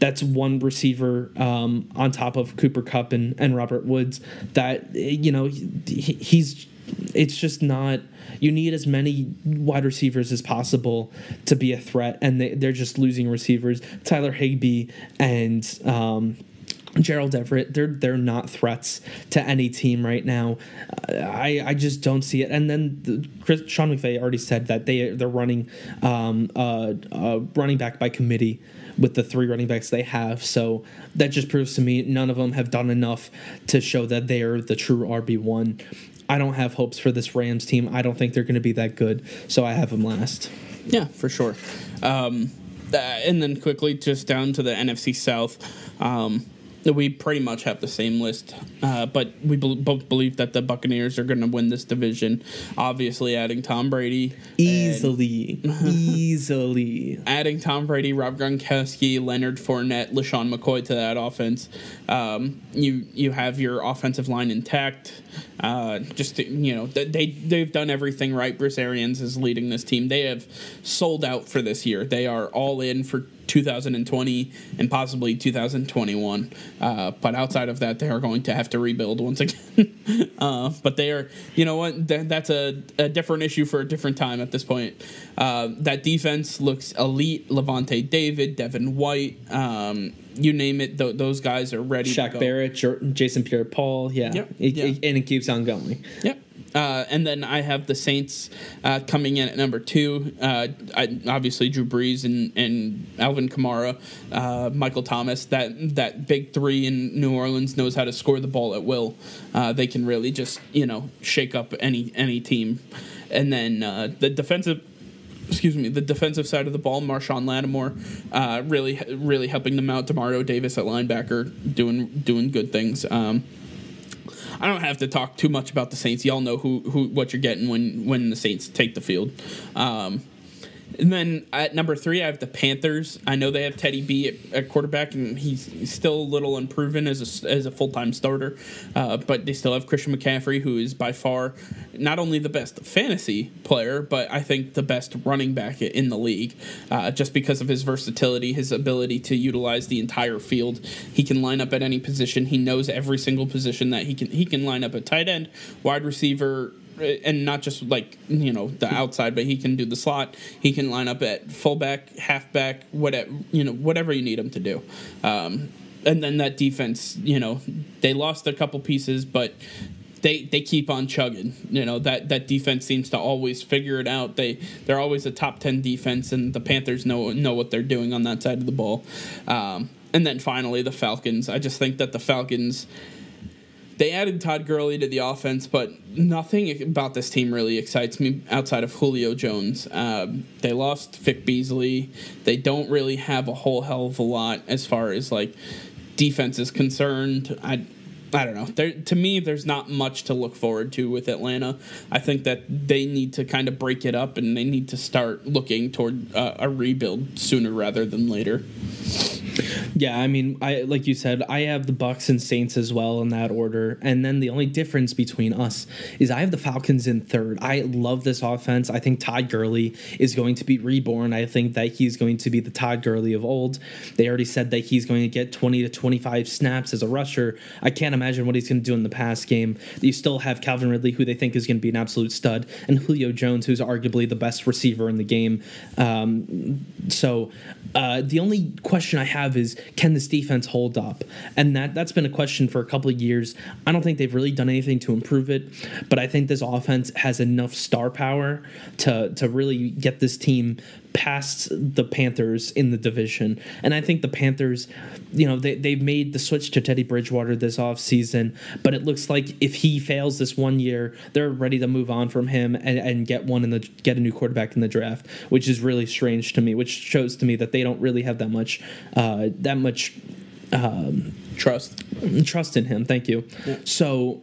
that's one receiver um, on top of Cooper Kupp and, and Robert Woods that you know he, he's it's just not you need as many wide receivers as possible to be a threat and they, they're just losing receivers Tyler Higbee and um, Gerald Everett, they're they're not threats to any team right now. I I just don't see it. And then the, Chris, Sean McVay already said that they they're running um, uh, uh, running back by committee with the three running backs they have. So that just proves to me none of them have done enough to show that they are the true RB one. I don't have hopes for this Rams team. I don't think they're going to be that good. So I have them last. Yeah, for sure. Um, uh, and then quickly, just down to the NFC South. Um, we pretty much have the same list, uh, but we both believe that the Buccaneers are going to win this division. Obviously, adding Tom Brady Easily, easily. adding Tom Brady, Rob Gronkowski, Leonard Fournette, LeSean McCoy to that offense. Um, you you have your offensive line intact. Uh, just you know they they've done everything right. Bruce Arians is leading this team. They have sold out for this year. They are all in for 2020 and possibly 2021. Uh, but outside of that, they are going to have to rebuild once again. uh, but they are, you know what? Th- that's a, a different issue for a different time at this point. Uh, that defense looks elite. Lavonte David, Devin White, um, you name it. Th- those guys are ready. Shaq Barrett, Jason Pierre-Paul. Yeah, Yep. It- Yeah. it- and it keeps on going. Yep. Uh, and then I have the Saints uh, coming in at number two. Uh, I, obviously, Drew Brees and, and Alvin Kamara, uh, Michael Thomas. That that big three in New Orleans knows how to score the ball at will. Uh, they can really just you know shake up any any team. And then the defensive excuse me, the defensive side of the ball, Marshon Lattimore, uh, really, really helping them out. Demario Davis at linebacker, doing doing good things. Um, I don't have to talk too much about the Saints. Y'all know who, who what you're getting when when the Saints take the field. Um, and then at number three, I have the Panthers. I know they have Teddy B at, at quarterback, and he's, still a little unproven as a, as a full time starter. Uh, but they still have Christian McCaffrey, who is by far not only the best fantasy player, but I think the best running back in the league, uh, just because of his versatility, his ability to utilize the entire field. He can line up at any position. He knows every single position that he can. He can line up at tight end, wide receiver, and not just like you know the outside, but he can do the slot. He can line up at fullback, halfback, whatever you know, whatever you need him to do. Um, and then that defense, you know, they lost a couple pieces, but they they keep on chugging. You know that that defense seems to always figure it out. They they're always a top ten defense, and the Panthers know know what they're doing on that side of the ball. Um, and then finally the Falcons. I just think that the Falcons they added Todd Gurley to the offense, but nothing about this team really excites me outside of Julio Jones. Um, they lost Vic Beasley. They don't really have a whole hell of a lot as far as like defense is concerned. I I don't know. There, to me, there's not much to look forward to with Atlanta. I think that they need to kind of break it up and they need to start looking toward uh, a rebuild sooner rather than later. Yeah, I mean, I like you said, I have the Bucks and Saints as well in that order, and then the only difference between us is I have the Falcons in third. I love this offense. I think Todd Gurley is going to be reborn. I think that he's going to be the Todd Gurley of old. They already said that he's going to get 20 to 25 snaps as a rusher. I can't imagine what he's going to do in the pass game. You still have Calvin Ridley, who they think is going to be an absolute stud, and Julio Jones, who's arguably the best receiver in the game. Um, so uh, the only question I have is can this defense hold up? And that that's been a question for a couple of years. I don't think they've really done anything to improve it, but I think this offense has enough star power to to really get this team past the Panthers in the division. And I think the Panthers, you know, they, they've made the switch to Teddy Bridgewater this offseason, but it looks like if he fails this one year, they're ready to move on from him and, and get one in the get a new quarterback in the draft, which is really strange to me, which shows to me that they don't really have that much uh, that much um, Trust. trust in him. Thank you. So.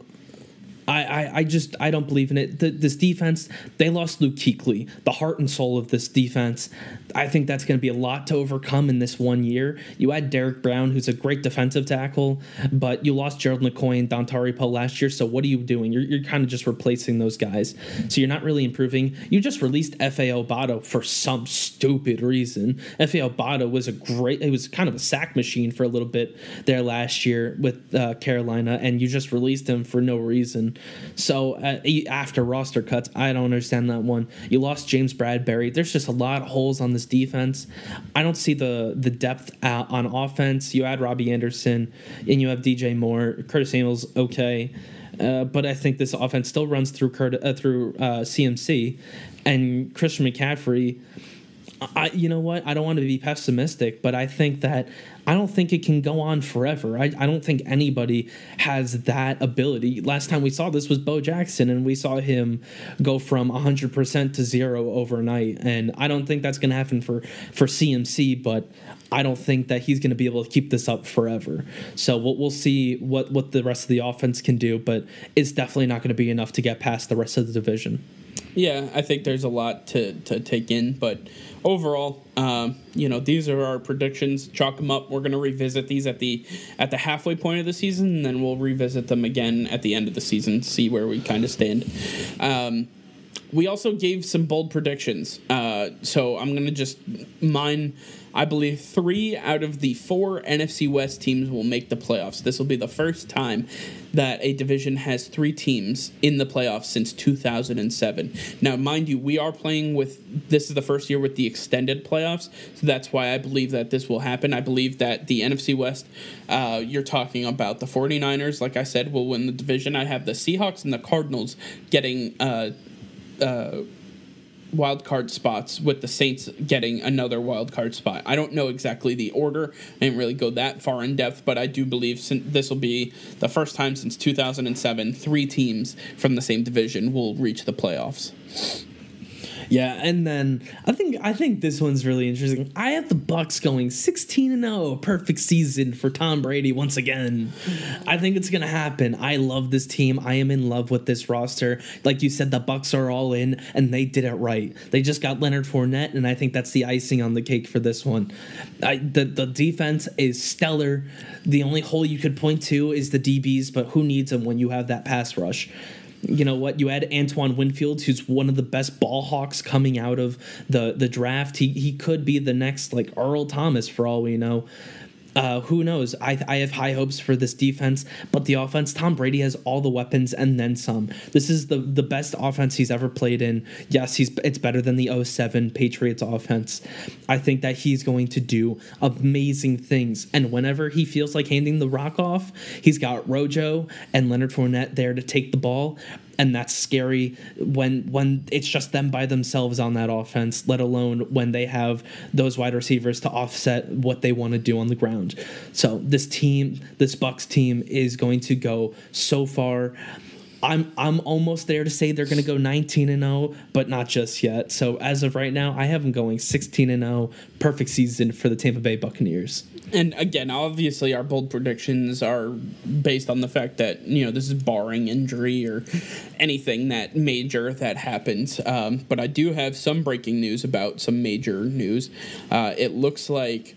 I, I, I just I don't believe in it. The, this defense, they lost Luke Kuechly, the heart and soul of this defense. I think that's going to be a lot to overcome in this one year. You add Derrick Brown, who's a great defensive tackle, but you lost Gerald McCoy and Dontari Poe last year. So what are you doing? You're, you're kind of just replacing those guys. So you're not really improving. You just released Efe Obada for some stupid reason. Efe Obada was a great, it was kind of a sack machine for a little bit there last year with uh, Carolina, and you just released him for no reason. So uh, after roster cuts, I don't understand that one. You lost James Bradberry. There's just a lot of holes on this defense. I don't see the the depth uh, on offense. You add Robbie Anderson, and you have DJ Moore. Curtis Samuel's okay. Uh, but I think this offense still runs through Curt, uh, through uh, CMC and Christian McCaffrey. I, you know what? I don't want to be pessimistic, but I think that I don't think it can go on forever. I, I don't think anybody has that ability. Last time we saw this was Bo Jackson, and we saw him go from 100% to zero overnight. And I don't think that's going to happen for, for CMC, but I don't think that he's going to be able to keep this up forever. So we'll, we'll see what, what the rest of the offense can do, but it's definitely not going to be enough to get past the rest of the division. Yeah, I think there's a lot to, to take in, but overall, um, you know, these are our predictions. Chalk them up. We're going to revisit these at the at the halfway point of the season, and then we'll revisit them again at the end of the season, see where we kind of stand. Um, we also gave some bold predictions. Uh, so I'm going to just mine. I believe three out of the four NFC West teams will make the playoffs. This will be the first time that a division has three teams in the playoffs since 2007. Now, mind you, we are playing with this is the first year with the extended playoffs, so that's why I believe that this will happen. I believe that the NFC West, uh, you're talking about the 49ers, like I said, will win the division. I have the Seahawks and the Cardinals getting. Uh, uh, wild card spots with the Saints getting another wild card spot. I don't know exactly the order. I didn't really go that far in depth, but I do believe this will be the first time since 2007 three teams from the same division will reach the playoffs. Yeah, and then I think I think this one's really interesting. I have the Bucks going 16 and 0, perfect season for Tom Brady once again. I think it's going to happen. I love this team. I am in love with this roster. Like you said the Bucks are all in and they did it right. They just got Leonard Fournette and I think that's the icing on the cake for this one. I, the the defense is stellar. The only hole you could point to is the DBs, but who needs them when you have that pass rush? You know what? You add Antoine Winfield, who's one of the best ball hawks coming out of the the draft. He he could be the next like Earl Thomas for all we know uh, who knows? I, I have high hopes for this defense, but the offense, Tom Brady has all the weapons and then some. This is the the best offense he's ever played in. Yes, he's it's better than the 07 Patriots offense. I think that he's going to do amazing things. And whenever he feels like handing the rock off, he's got Rojo and Leonard Fournette there to take the ball and that's scary when when it's just them by themselves on that offense let alone when they have those wide receivers to offset what they want to do on the ground. So this team this bucks team is going to go so far. I'm I'm almost there to say they're going to go 19 and 0, but not just yet. So as of right now, I have them going 16 and 0, perfect season for the Tampa Bay Buccaneers and again, obviously, our bold predictions are based on the fact that you know this is barring injury or anything that major that happens. Um, but I do have some breaking news about some major news. Uh, it looks like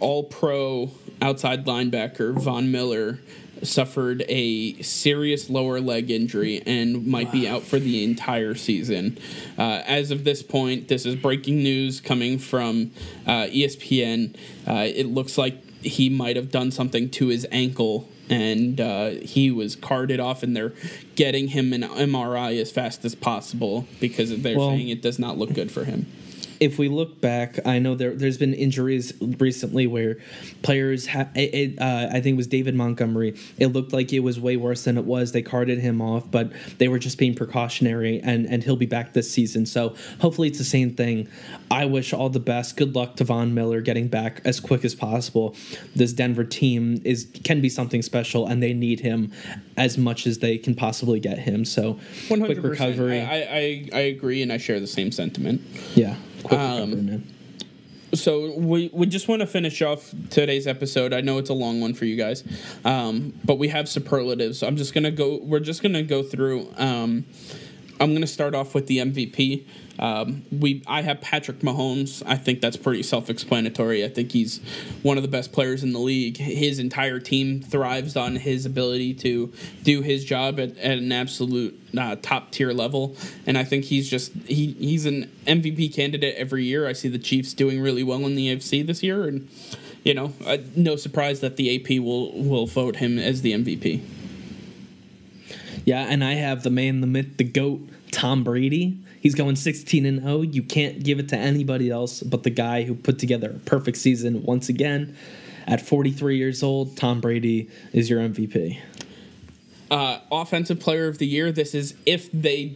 All Pro outside linebacker Von Miller suffered a serious lower leg injury and might wow. be out for the entire season. Uh, as of this point, this is breaking news coming from uh, ESPN. Uh, it looks like he might have done something to his ankle and uh, he was carted off and they're getting him an MRI as fast as possible because they're well, saying it does not look good for him if we look back, I know there there's been injuries recently where players ha- it, uh, I think it was David Montgomery. It looked like it was way worse than it was. They carted him off, but they were just being precautionary, and and he'll be back this season. So hopefully it's the same thing. I wish all the best. Good luck to Von Miller getting back as quick as possible. This Denver team is can be something special, and they need him as much as they can possibly get him. So 100%. quick recovery. I, I I agree, and I share the same sentiment. Yeah. Um. So we we just want to finish off today's episode. I know it's a long one for you guys, um, but we have superlatives. So I'm just gonna go. We're just gonna go through. Um, I'm gonna start off with the MVP. Um, we I have Patrick Mahomes. I think that's pretty self-explanatory. I think he's one of the best players in the league. His entire team thrives on his ability to do his job at, at an absolute uh, top tier level, and I think he's just he he's an MVP candidate every year. I see the Chiefs doing really well in the AFC this year, and you know, uh, no surprise that the AP will will vote him as the MVP. Yeah, and I have the man, the myth, the goat, Tom Brady. He's going 16 and 0. You can't give it to anybody else but the guy who put together a perfect season once again. At 43 years old, Tom Brady is your MVP uh, offensive player of the year. This is if they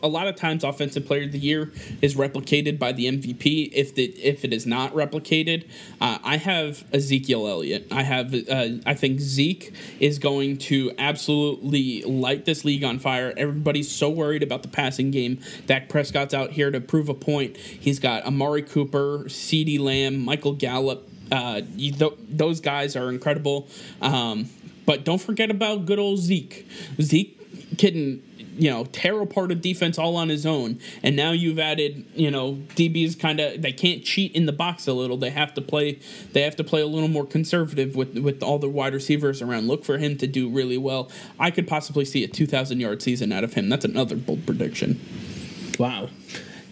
a lot of times offensive player of the year is replicated by the MVP. If the if it is not replicated, uh, I have Ezekiel Elliott. I have uh, I think Zeke is going to absolutely light this league on fire. Everybody's so worried about the passing game. Dak Prescott's out here to prove a point. He's got Amari Cooper, CeeDee Lamb, Michael Gallup. Uh, th- those guys are incredible. Um, but don't forget about good old Zeke. Zeke can you know tear apart a defense all on his own. And now you've added you know dbs kind of they can't cheat in the box a little. They have to play they have to play a little more conservative with with all the wide receivers around. Look for him to do really well. I could possibly see a 2000 yard season out of him. That's another bold prediction. Wow.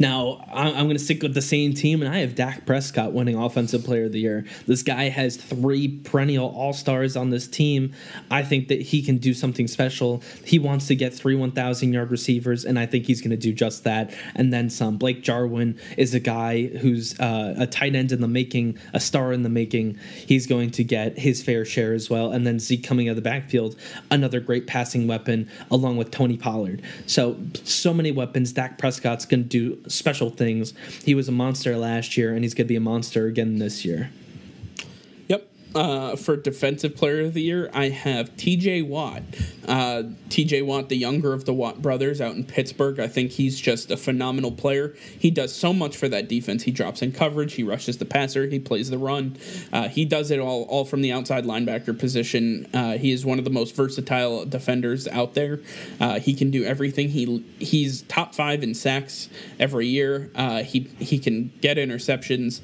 Now I'm going to stick with the same team, and I have Dak Prescott winning Offensive Player of the Year. This guy has three perennial All Stars on this team. I think that he can do something special. He wants to get three 1,000 yard receivers, and I think he's going to do just that, and then some. Blake Jarwin is a guy who's uh, a tight end in the making, a star in the making. He's going to get his fair share as well, and then Zeke coming out of the backfield, another great passing weapon, along with Tony Pollard. So so many weapons. Dak Prescott's going to do special things. He was a monster last year, and he's going to be a monster again this year. Uh, for defensive player of the year, I have T.J. Watt. Uh, T.J. Watt, the younger of the Watt brothers, out in Pittsburgh. I think he's just a phenomenal player. He does so much for that defense. He drops in coverage. He rushes the passer. He plays the run. Uh, he does it all, all from the outside linebacker position. Uh, he is one of the most versatile defenders out there. Uh, he can do everything. He he's top five in sacks every year. Uh, he he can get interceptions.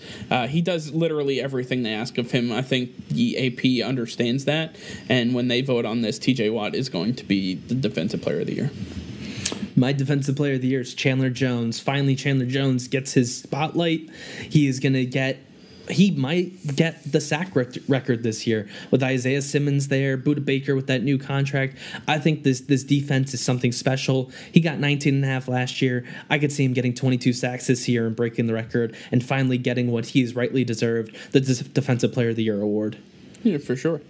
He does literally everything they ask of him. I think the AP understands that, and when they vote on this, T.J. Watt is going to be the defensive player of the year. My defensive player of the year is Chandler Jones. Finally, Chandler Jones gets his spotlight. He is going to get. He might get the sack rec- record this year with Isaiah Simmons there, Budda Baker with that new contract. I think this this defense is something special. He got 19 and a half last year. I could see him getting 22 sacks this year and breaking the record and finally getting what he's rightly deserved, the defensive player of the year award. Yeah, for sure.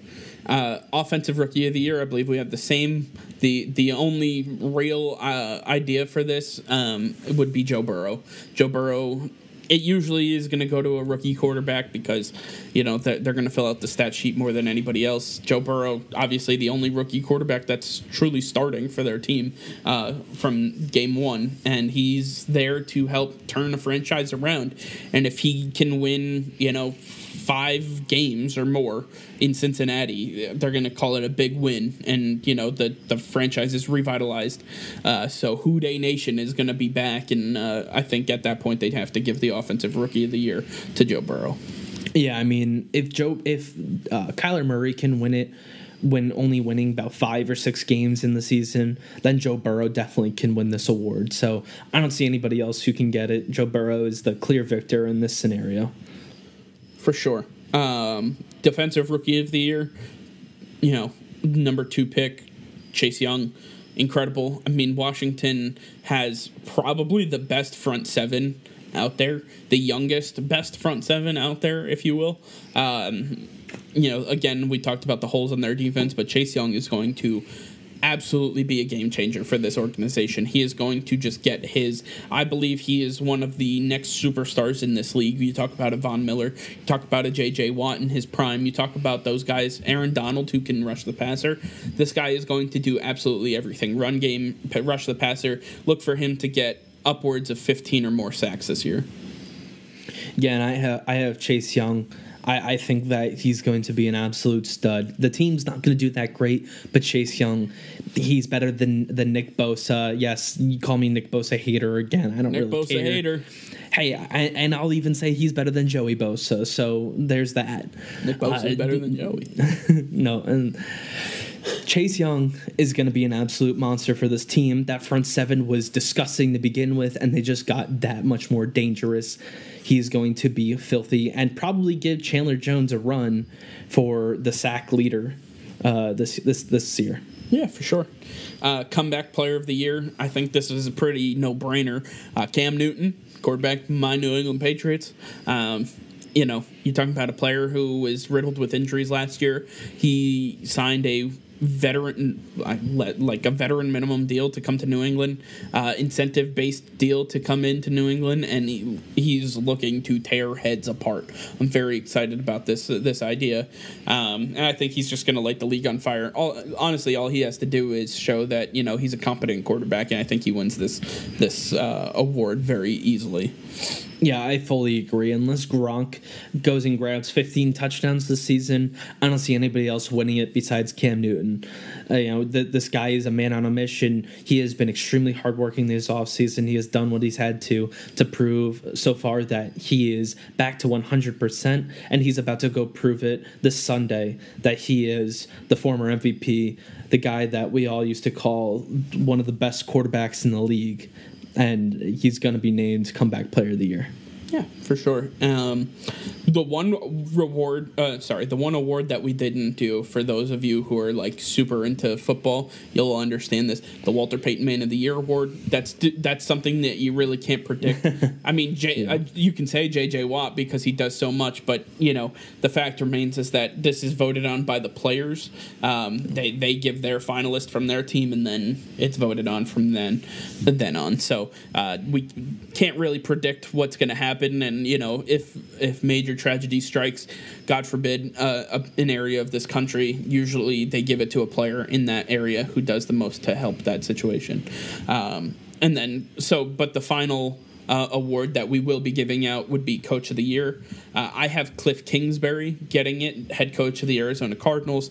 Uh, offensive rookie of the year, I believe we have the same. the The only real uh, idea for this um, would be Joe Burrow. Joe Burrow. It usually is going to go to a rookie quarterback because, you know, they're, they're going to fill out the stat sheet more than anybody else. Joe Burrow, obviously, the only rookie quarterback that's truly starting for their team uh, from game one, and he's there to help turn a franchise around. And if he can win, you know, five games or more in Cincinnati, they're going to call it a big win, and you know the the franchise is revitalized. Uh, so Who Dey Nation is going to be back, and uh, I think at that point they'd have to give the offensive rookie of the year to Joe Burrow. Yeah, I mean, if Joe, if uh, Kyler Murray can win it when only winning about five or six games in the season, then Joe Burrow definitely can win this award. So I don't see anybody else who can get it. Joe Burrow is the clear victor in this scenario. For sure. Um, defensive rookie of the year, you know, number two pick, Chase Young, incredible. I mean, Washington has probably the best front seven out there, the youngest, best front seven out there, if you will. Um, you know, again, we talked about the holes in their defense, but Chase Young is going to absolutely be a game changer for this organization. He is going to just get his. I believe he is one of the next superstars in this league. You talk about a Von Miller, you talk about a J.J. Watt in his prime, you talk about those guys, Aaron Donald, who can rush the passer. This guy is going to do absolutely everything run game, rush the passer. Look for him to get upwards of 15 or more sacks this year. Yeah, and I have I have Chase Young. I, I think that he's going to be an absolute stud. The team's not going to do that great, but Chase Young, he's better than than Nick Bosa. Yes, you call me Nick Bosa hater again. I don't Nick really Bosa care. hater. Hey, I, and I'll even say he's better than Joey Bosa. So there's that. Nick Bosa Uh, better than Joey. no, and Chase Young is going to be an absolute monster for this team. That front seven was disgusting to begin with, and they just got that much more dangerous. He's going to be filthy and probably give Chandler Jones a run for the sack leader uh, this this this year. Yeah, for sure. Uh, comeback player of the year. I think this is a pretty no brainer. Uh, Cam Newton, quarterback, my New England Patriots. Um, you know, you're talking about a player who was riddled with injuries last year. He signed a veteran like a veteran minimum deal to come to New England, uh, incentive based deal to come into New England, and he, he's looking to tear heads apart. I'm very excited about this this idea, um, and I think he's just going to light the league on fire. All, honestly, all he has to do is show that you know he's a competent quarterback, and I think he wins this this uh, award very easily. Yeah, I fully agree. Unless Gronk goes and grabs 15 touchdowns this season, I don't see anybody else winning it besides Cam Newton. Uh, you know, th- this guy is a man on a mission. He has been extremely hardworking this offseason. He has done what he's had to to prove so far that he is back to 100%, and he's about to go prove it this Sunday that he is the former MVP, the guy that we all used to call one of the best quarterbacks in the league and he's going to be named comeback player of the year. Yeah, for sure. Um, the one reward, uh, sorry, the one award that we didn't do for those of you who are like super into football, you'll understand this. The Walter Payton Man of the Year award. That's that's something that you really can't predict. I mean, J, yeah. uh, you can say J.J. Watt because he does so much, but you know the fact remains is that this is voted on by the players. Um, they they give their finalist from their team, and then it's voted on from then then on. So uh, we can't really predict what's going to happen happen, you know, if if major tragedy strikes, God forbid, uh, a, an area of this country, usually they give it to a player in that area who does the most to help that situation. Um, and then, so, but the final uh, award that we will be giving out would be Coach of the Year. Uh, I have Cliff Kingsbury getting it, head coach of the Arizona Cardinals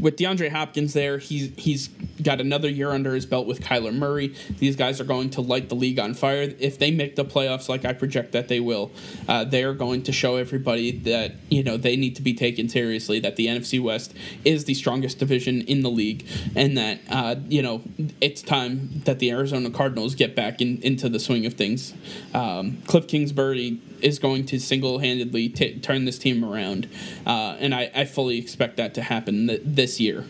with DeAndre Hopkins there, he's he's got another year under his belt with Kyler Murray. These guys are going to light the league on fire. If they make the playoffs, like I project that they will, uh, they are going to show everybody that you know they need to be taken seriously. That the NFC West is the strongest division in the league, and that uh, you know it's time that the Arizona Cardinals get back in, into the swing of things. Um, Cliff Kingsbury is going to single handedly t- turn this team around. Uh, and I, I, fully expect that to happen th- this year.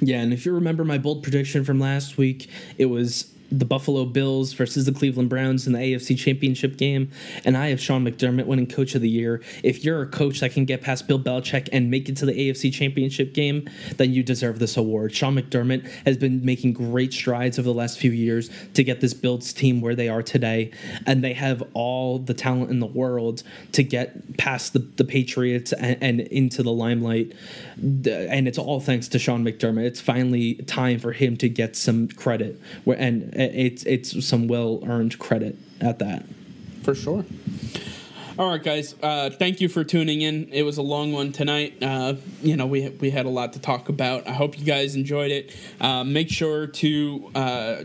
Yeah, and if you remember my bold prediction from last week, it was the Buffalo Bills versus the Cleveland Browns in the AFC Championship game, and I have Sean McDermott winning Coach of the Year. If you're a coach that can get past Bill Belichick and make it to the AFC Championship game, then you deserve this award. Sean McDermott has been making great strides over the last few years to get this Bills team where they are today, and they have all the talent in the world to get past the, the Patriots and, and into the limelight. And it's all thanks to Sean McDermott. It's finally time for him to get some credit. And it's it's some well earned credit at that. For sure. All right, guys. Uh, thank you for tuning in. It was a long one tonight. Uh, you know, we we had a lot to talk about. I hope you guys enjoyed it. Uh, make sure to uh,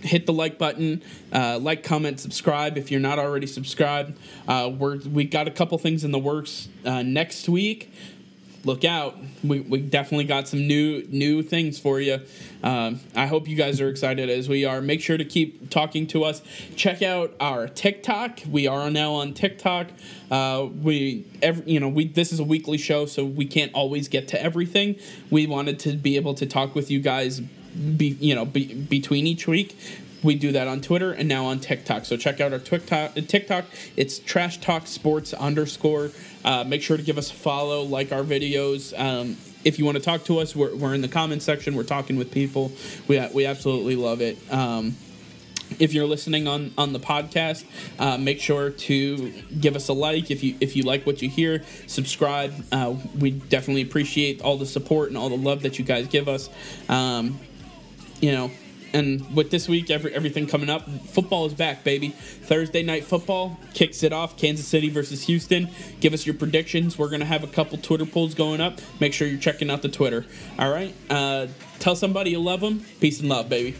hit the like button, uh, like, comment, subscribe if you're not already subscribed. Uh, we're we got a couple things in the works next week look out. We, we definitely got some new new things for you. Um, I hope you guys are excited as we are. Make sure to keep talking to us. Check out our TikTok. We are now on TikTok. Uh, we every, you know we this is a weekly show, so we can't always get to everything. We wanted to be able to talk with you guys. Be, you know be, between each week we do that on Twitter and now on TikTok. So check out our TikTok. It's Trash Talk Sports underscore. Uh, make sure to give us a follow, like our videos. Um, if you want to talk to us, we're, we're in the comment section. We're talking with people. We we absolutely love it. Um, if you're listening on on the podcast, uh, make sure to give us a like if you if you like what you hear. Subscribe. Uh, we definitely appreciate all the support and all the love that you guys give us. Um, you know, and with this week, every, everything coming up, football is back, baby. Thursday night football kicks it off. Kansas City versus Houston. Give us your predictions. We're gonna have a couple Twitter polls going up. Make sure you're checking out the Twitter. All right. Uh, tell somebody you love them. Peace and love, baby.